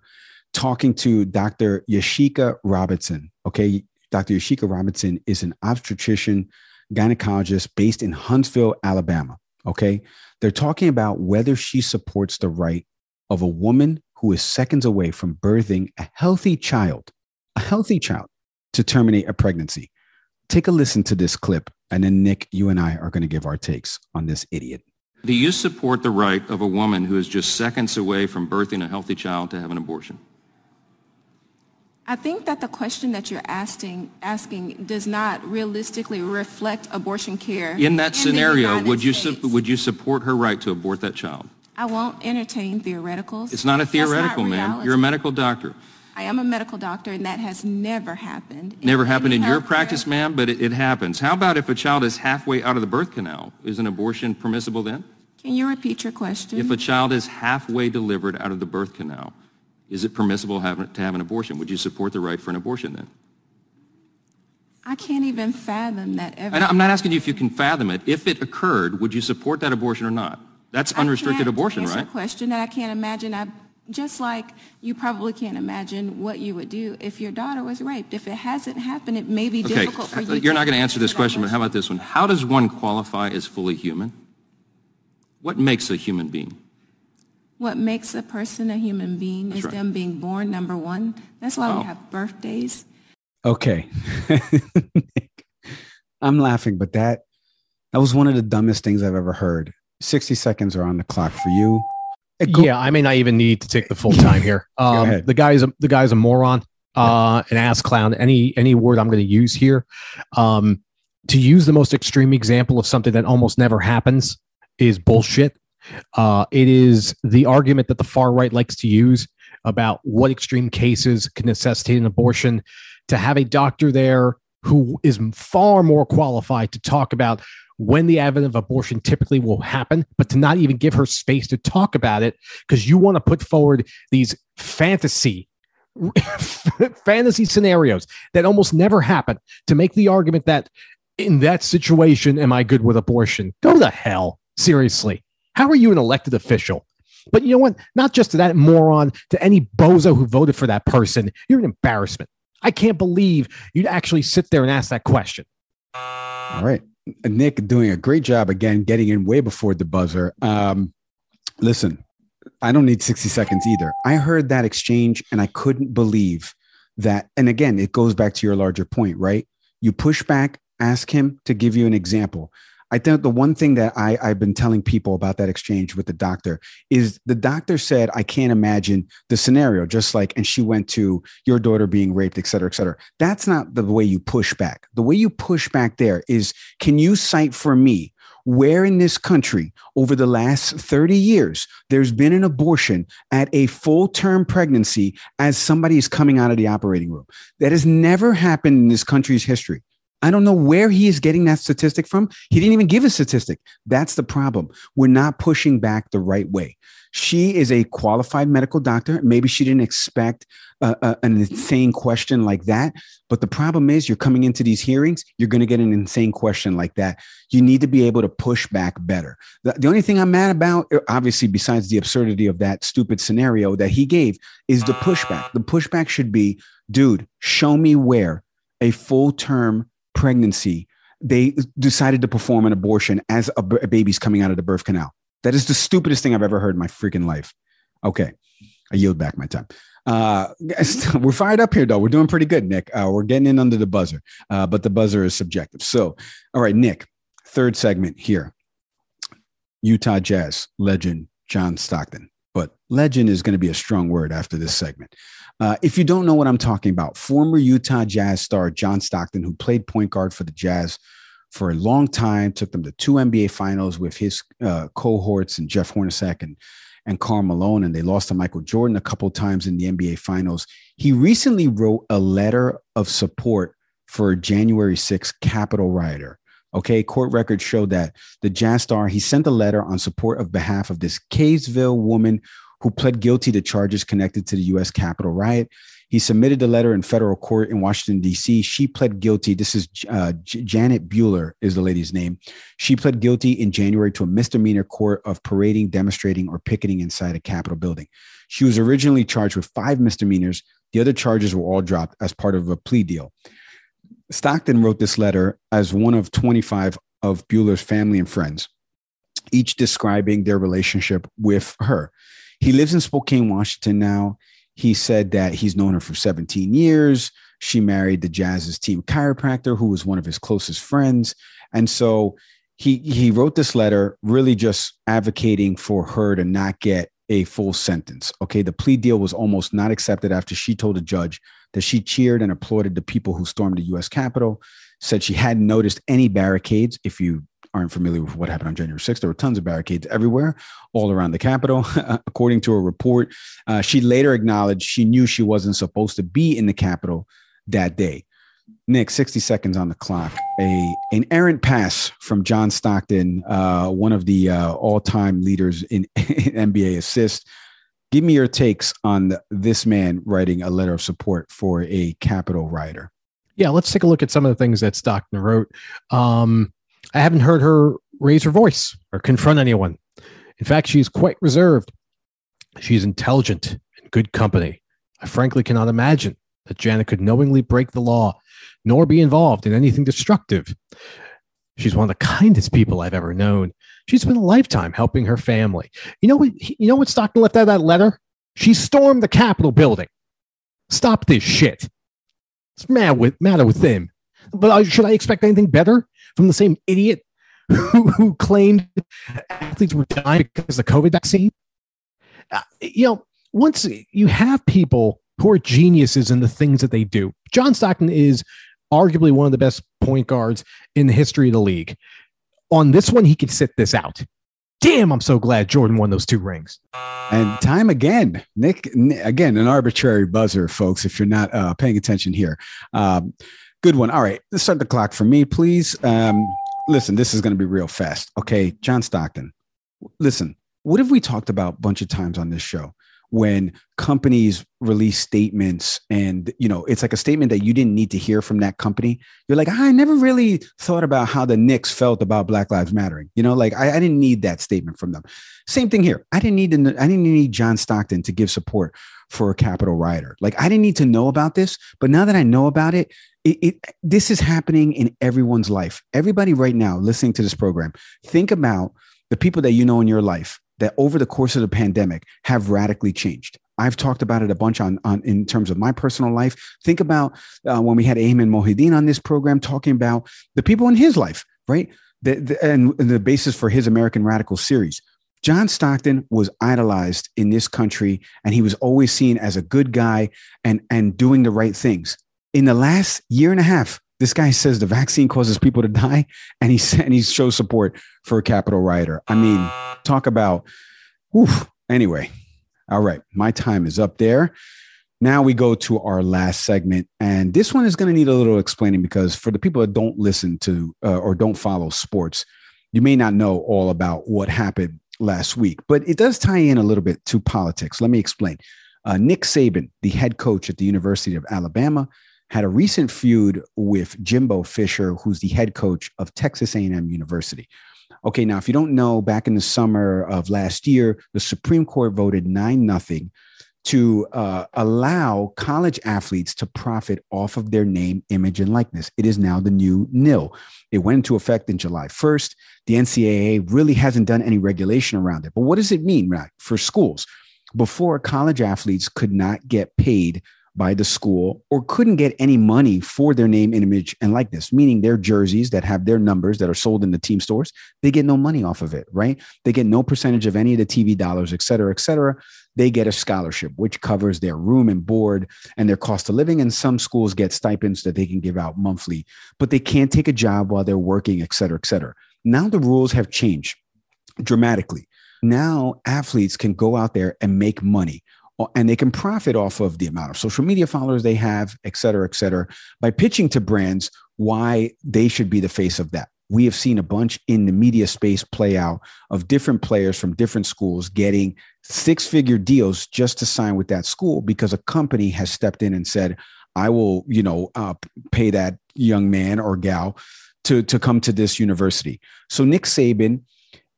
S1: talking to Dr. Yashica Robinson. Okay. Dr. Yashica Robinson is an obstetrician gynecologist based in Huntsville, Alabama. Okay. They're talking about whether she supports the right of a woman who is seconds away from birthing a healthy child, a healthy child, to terminate a pregnancy. Take a listen to this clip, and then Nick, you and I are going to give our takes on this idiot.
S6: Do you support the right of a woman who is just seconds away from birthing a healthy child to have an abortion?
S7: I think that the question that you're asking asking does not realistically reflect abortion care.
S6: In that
S7: the
S6: scenario, would you su- would you support her right to abort that child?
S7: I won't entertain theoreticals.
S6: It's not a
S7: That's not
S6: theoretical, ma'am. You're a medical doctor.
S7: I am a medical doctor, and that has never happened.
S6: Never happened in your practice, ma'am, but it, it happens. How about if a child is halfway out of the birth canal? Is an abortion permissible then?
S7: Can you repeat your question?
S6: If a child is halfway delivered out of the birth canal, is it permissible have, to have an abortion? Would you support the right for an abortion then?
S7: I can't even fathom that ever.
S6: And I'm not asking you if you can fathom it. If it occurred, would you support that abortion or not? That's
S7: I
S6: unrestricted
S7: can't
S6: abortion, right?
S7: a question that I can't imagine. I, just like you probably can't imagine what you would do if your daughter was raped. If it hasn't happened, it may be
S6: Okay,
S7: difficult for uh, you.
S6: you're not going to answer this question, but how about this one? How does one qualify as fully human? What makes a human being?
S7: What makes a person a human being
S6: That's
S7: is
S6: right.
S7: them being born, number one. That's why
S6: Oh.
S7: we have birthdays.
S1: Okay. I'm laughing, but that that was one of the dumbest things I've ever heard. 60 seconds are on the clock for you. Go-
S2: yeah, I may not even need to take the full time here. Um, the guy's a, the guy's a moron, uh, an ass clown. Any any word I'm going to use here, um, to use the most extreme example of something that almost never happens is bullshit. Uh, it is the argument that the far right likes to use about what extreme cases can necessitate an abortion. To have a doctor there who is far more qualified to talk about when the advent of abortion typically will happen, but to not even give her space to talk about it because you want to put forward these fantasy fantasy scenarios that almost never happen to make the argument that in that situation am I good with abortion? Go to hell. Seriously. How are you an elected official? But you know what? Not just to that moron, to any bozo who voted for that person. You're an embarrassment. I can't believe you'd actually sit there and ask that question.
S1: All right. Nick doing a great job again, getting in way before the buzzer. Um, listen, I don't need 60 seconds either. I heard that exchange and I couldn't believe that. And again, it goes back to your larger point, right? You push back, ask him to give you an example. I think the one thing that I, I've been telling people about that exchange with the doctor is the doctor said, I can't imagine the scenario, just like, and she went to your daughter being raped, et cetera, et cetera. That's not the way you push back. The way you push back there is, can you cite for me where in this country over the last 30 years there's been an abortion at a full term pregnancy as somebody is coming out of the operating room? That has never happened in this country's history. I don't know where he is getting that statistic from. He didn't even give a statistic. That's the problem. We're not pushing back the right way. She is a qualified medical doctor. Maybe she didn't expect uh, uh, an insane question like that. But the problem is, you're coming into these hearings, you're going to get an insane question like that. You need to be able to push back better. The, the only thing I'm mad about, uh, obviously, besides the absurdity of that stupid scenario that he gave, is the pushback. The pushback should be, dude, show me where a full term pregnancy they decided to perform an abortion as a, b- a baby's coming out of the birth canal. That is the stupidest thing I've ever heard in my freaking life. Okay, I yield back my time. Uh, we're fired up here, though. We're doing pretty good, Nick. Uh, we're getting in under the buzzer, uh, but the buzzer is subjective. So, all right, Nick, third segment here. Utah Jazz legend John Stockton, but legend is going to be a strong word after this segment. Uh, if you don't know what I'm talking about, former Utah Jazz star John Stockton, who played point guard for the Jazz for a long time, took them to two NBA finals with his uh, cohorts and Jeff Hornacek and and Karl Malone, and they lost to Michael Jordan a couple times in the NBA finals. He recently wrote a letter of support for January 6th Capitol rioter. Okay, court records show that the Jazz star he sent a letter on support of behalf of this Kaysville woman who pled guilty to charges connected to the U.S. Capitol riot. He submitted the letter in federal court in Washington, D.C. She pled guilty. This is uh, J- Janet Buhler, is the lady's name. She pled guilty in January to a misdemeanor court of parading, demonstrating, or picketing inside a Capitol building. She was originally charged with five misdemeanors. The other charges were all dropped as part of a plea deal. Stockton wrote this letter as one of 25 of Buhler's family and friends, each describing their relationship with her. He lives in Spokane, Washington now. He said that he's known her for 17 years. She married the Jazz's team chiropractor, who was one of his closest friends. And so he he wrote this letter really just advocating for her to not get a full sentence. Okay, the plea deal was almost not accepted after she told a judge that she cheered and applauded the people who stormed the U.S. Capitol. Said she hadn't noticed any barricades. If you aren't familiar with what happened on January 6th, there were tons of barricades everywhere, all around the Capitol. According to a report, uh, she later acknowledged she knew she wasn't supposed to be in the Capitol that day. Nick, 60 seconds on the clock. A an errant pass from John Stockton, uh, one of the uh, all-time leaders in, in, NBA assist. Give me your takes on this man writing a letter of support for a Capitol writer.
S2: Yeah, let's take a look at some of the things that Stockton wrote. Um, I haven't heard her raise her voice or confront anyone. In fact, she's quite reserved. She's intelligent and good company. I frankly cannot imagine that Janet could knowingly break the law nor be involved in anything destructive. She's one of the kindest people I've ever known. She's been a lifetime helping her family. You know what? You know what Stockton left out of that letter? She stormed the Capitol building. Stop this shit. It's mad with matter with them? But uh, should I expect anything better from the same idiot who, who claimed athletes were dying because of the COVID vaccine? Uh, you know, once you have people who are geniuses in the things that they do, John Stockton is arguably one of the best point guards in the history of the league. On this one, he could sit this out. Damn, I'm so glad Jordan won those two rings.
S1: And time again, Nick, again, an arbitrary buzzer, folks, if you're not uh, paying attention here. Um, good one. All right, let's start the clock for me, please. Um, listen, this is going to be real fast. Okay, John Stockton. Listen, what have we talked about a bunch of times on this show? When companies release statements and you know it's like a statement that you didn't need to hear from that company. You're like i never really thought about how the knicks felt about black lives mattering. You know like i, I didn't need that statement from them. Same thing here. I didn't need to i didn't need john stockton to give support for a Capitol rioter. Like i didn't need to know about this but now that i know about it it, it, this is happening in everyone's life. Everybody right now listening to this program think about the people that you know in your life that over the course of the pandemic have radically changed. I've talked about it a bunch on, on in terms of my personal life. Think about uh, when we had Ayman Mohyeldin on this program talking about the people in his life, right? The, the, and the basis for his American Radical series. John Stockton was idolized in this country, and he was always seen as a good guy and, and doing the right things. In the last year and a half, this guy says the vaccine causes people to die, and he and he shows support for a Capitol rioter. I mean, talk about. Oof. Anyway, all right, my time is up there. Now we go to our last segment, and this one is going to need a little explaining because for the people that don't listen to uh, or don't follow sports, you may not know all about what happened last week, but it does tie in a little bit to politics. Let me explain. Uh, Nick Saban, the head coach at the University of Alabama, had a recent feud with Jimbo Fisher, who's the head coach of Texas A&M University. Okay, now if you don't know, back in the summer of last year, the Supreme Court voted nine nothing to uh, allow college athletes to profit off of their name, image, and likeness. It is now the new nil. It went into effect in July 1st. The NCAA really hasn't done any regulation around it. But what does it mean, right, for schools? Before, college athletes could not get paid by the school or couldn't get any money for their name, image, and likeness, meaning their jerseys that have their numbers that are sold in the team stores, they get no money off of it, right? They get no percentage of any of the TV dollars, et cetera, et cetera. They get a scholarship, which covers their room and board and their cost of living. And some schools get stipends that they can give out monthly, but they can't take a job while they're working, et cetera, et cetera. Now the rules have changed dramatically. Now athletes can go out there and make money and they can profit off of the amount of social media followers they have, et cetera, et cetera, by pitching to brands why they should be the face of that. We have seen a bunch in the media space play out of different players from different schools getting six figure deals just to sign with that school because a company has stepped in and said, I will, you know, uh, pay that young man or gal to, to come to this university. So Nick Saban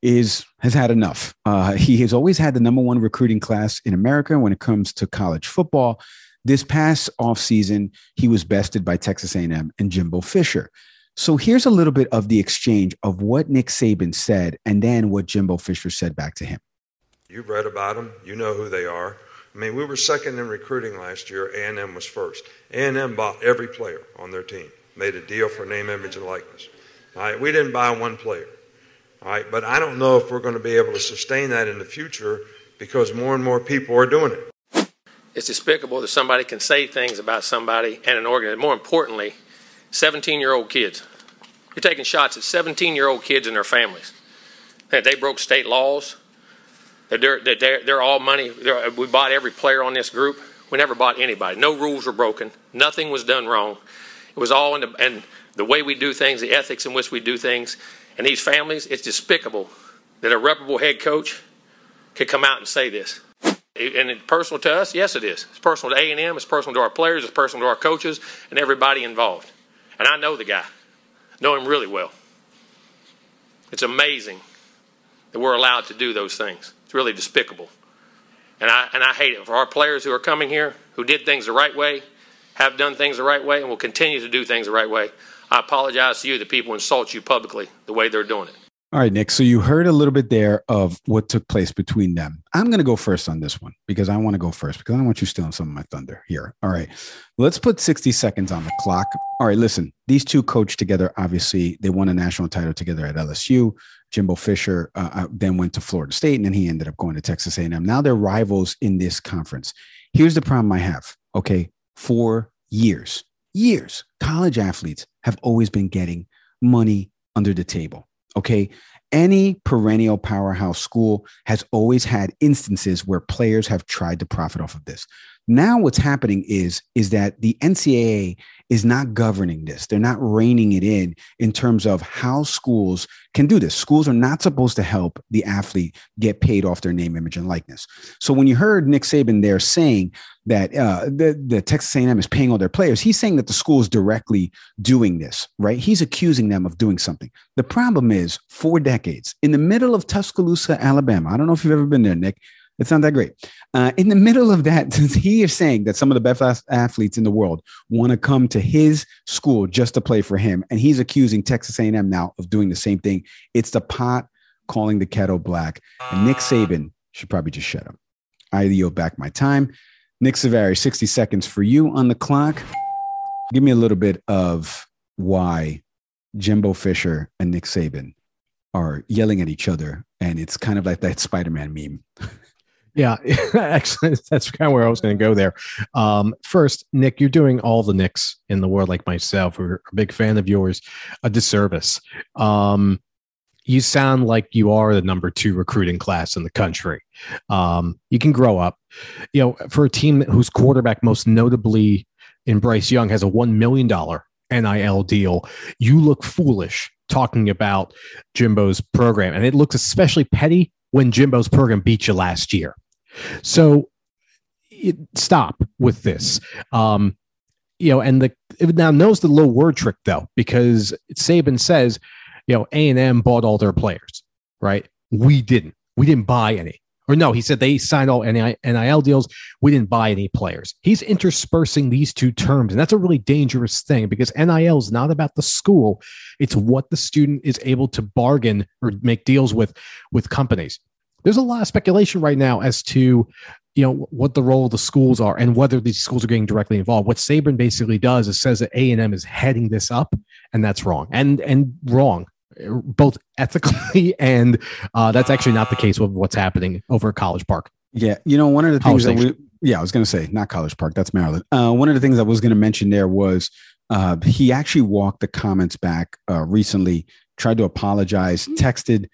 S1: is has had enough. Uh, he has always had the number one recruiting class in America when it comes to college football. This past offseason, he was bested by Texas A&M and Jimbo Fisher. So here's a little bit of the exchange of what Nick Saban said and then what Jimbo Fisher said back to him.
S8: You've read about them. You know who they are. I mean, we were second in recruiting last year. A&M was first. A&M bought every player on their team, made a deal for name, image, and likeness. All right, we didn't buy one player. But I don't know if we're going to be able to sustain that in the future because more and more people are doing it.
S9: It's despicable that somebody can say things about somebody and an organ. More importantly, 17 year old kids. You're taking shots at 17 year old kids and their families. They broke state laws. They're, they're, they're all money. They're, we bought every player on this group. We never bought anybody. No rules were broken. Nothing was done wrong. It was all in the, and the way we do things, the ethics in which we do things. And these families, it's despicable that a reputable head coach could come out and say this. And it's personal to us? Yes, it is. It's personal to A&M. It's personal to our players. It's personal to our coaches and everybody involved. And I know the guy. Know him really well. It's amazing that we're allowed to do those things. It's really despicable. And I, and I hate it. For our players who are coming here, who did things the right way, have done things the right way, and will continue to do things the right way, I apologize to you that people insult you publicly the way they're doing it.
S1: All right, Nick. So you heard a little bit there of what took place between them. I'm going to go first on this one because I want to go first because I want you stealing some of my thunder here. All right. Let's put 60 seconds on the clock. All right. Listen, these two coached together. Obviously, they won a national title together at LSU. Jimbo Fisher uh, uh, then went to Florida State, and then he ended up going to Texas A&M. Now they're rivals in this conference. Here's the problem I have. Okay, for years, years, college athletes have always been getting money under the table. Okay. Any perennial powerhouse school has always had instances where players have tried to profit off of this. Now, what's happening is, is that the NCAA is not governing this. They're not reining it in in terms of how schools can do this. Schools are not supposed to help the athlete get paid off their name, image, and likeness. So when you heard Nick Saban there saying that uh, the, the Texas A&M is paying all their players, he's saying that the school is directly doing this, right? He's accusing them of doing something. The problem is, for decades, in the middle of Tuscaloosa, Alabama, I don't know if you've ever been there, Nick, it's not that great. Uh, in the middle of that, he is saying that some of the best athletes in the world want to come to his school just to play for him, and he's accusing Texas A&M now of doing the same thing. It's the pot calling the kettle black, and Nick Saban should probably just shut up. I yield back my time. Nick Savary, 60 seconds for you on the clock. Give me a little bit of why Jimbo Fisher and Nick Saban are yelling at each other, and it's kind of like that Spider-Man meme.
S2: Yeah, actually, that's kind of where I was going to go there. Um, first, Nick, you're doing all the Nicks in the world, like myself, who are a big fan of yours, a disservice. Um, you sound like you are the number two recruiting class in the country. Um, you can grow up. You know, for a team whose quarterback, most notably in Bryce Young, has a $1 million NIL deal, you look foolish talking about Jimbo's program. And it looks especially petty when Jimbo's program beat you last year. So it, stop with this. Um, you know, and the now knows the little word trick though, because Saban says, you know, A and M bought all their players, right? We didn't. We didn't buy any. Or no, he said they signed all NIL deals. We didn't buy any players. He's interspersing these two terms, and that's a really dangerous thing because NIL is not about the school; it's what the student is able to bargain or make deals with with companies there's a lot of speculation right now as to you know what the role of the schools are and whether these schools are getting directly involved. What Saban basically does is says that A and M is heading this up, and that's wrong and and wrong both ethically and uh, that's actually not the case with what's happening over at College Park.
S1: Yeah, you know one of the things that we yeah I was going to say not College Park that's Maryland. Uh, one of the things I was going to mention there was uh, he actually walked the comments back uh, recently, tried to apologize, texted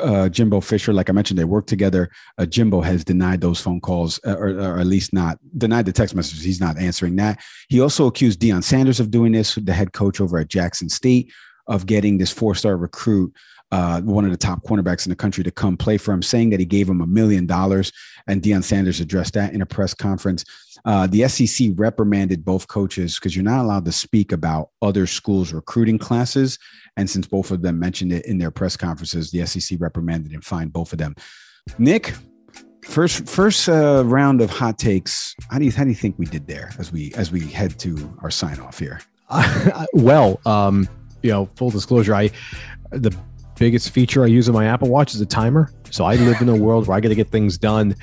S1: uh, Jimbo Fisher, like I mentioned, they work together. Uh, Jimbo has denied those phone calls, uh, or, or, at least not denied the text messages. He's not answering that. He also accused Deion Sanders of doing this, the head coach over at Jackson State, of getting this four star recruit, uh, one of the top cornerbacks in the country, to come play for him, saying that he gave him a million dollars. And Deion Sanders addressed that in a press conference. Uh, the SEC reprimanded both coaches because you're not allowed to speak about other schools' recruiting classes. And since both of them mentioned it in their press conferences, the SEC reprimanded and fined both of them. Nick, first first uh, round of hot takes. How do you how do you think we did there as we as we head to our sign off here?
S2: well, um, you know, full disclosure, I the biggest feature I use in my Apple Watch is a timer. So I live in a world where I got to get things done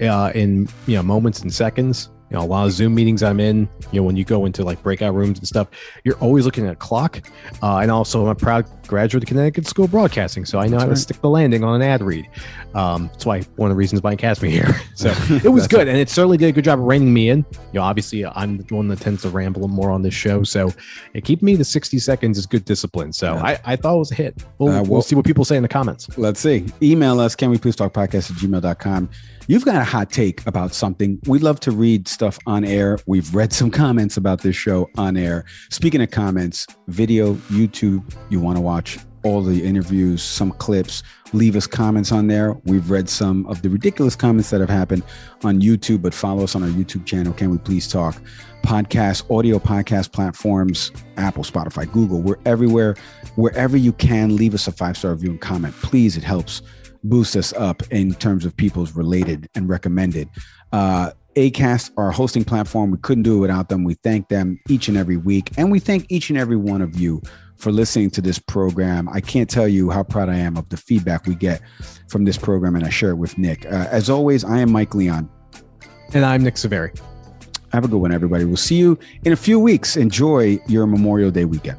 S2: uh, in you know moments and seconds you know, a lot of Zoom meetings I'm in, you know, when you go into like breakout rooms and stuff, you're always looking at a clock. Uh, and also, I'm a proud graduate of Connecticut School of Broadcasting, so I know
S1: That's
S2: how to
S1: right.
S2: stick the landing on an ad read. Um, that's why one of the reasons Mike asked me here. So it was good, and it certainly did a good job of reining me in. You know, obviously I'm the one that tends to ramble more on this show, so it keep me the 60 seconds is good discipline. So I, I thought it was a hit. We'll,
S1: Uh,
S2: we'll
S1: well-
S2: see what people say in the comments.
S1: Let's see. Email us, can we please talk podcast at gmail.com. You've got a hot take about something. We love to read stuff on air. We've read some comments about this show on air. Speaking of comments, video, YouTube, you want to watch all the interviews, some clips, leave us comments on there. We've read some of the ridiculous comments that have happened on YouTube, but follow us on our YouTube channel. Can we please talk? Podcast, audio podcast platforms, Apple, Spotify, Google, we're everywhere. Wherever you can, leave us a five star review and comment. Please, it helps boost us up in terms of people's related and recommended. Uh, Acast, our hosting platform, we couldn't do it without them. We thank them each and every week, and we thank each and every one of you for listening to this program. I can't tell you how proud I am of the feedback we get from this program, and I share it with Nick. Uh, as always, I am Mike Leon.
S2: And I'm Nick Severi.
S1: Have a good one, everybody. We'll see you in a few weeks. Enjoy your Memorial Day weekend.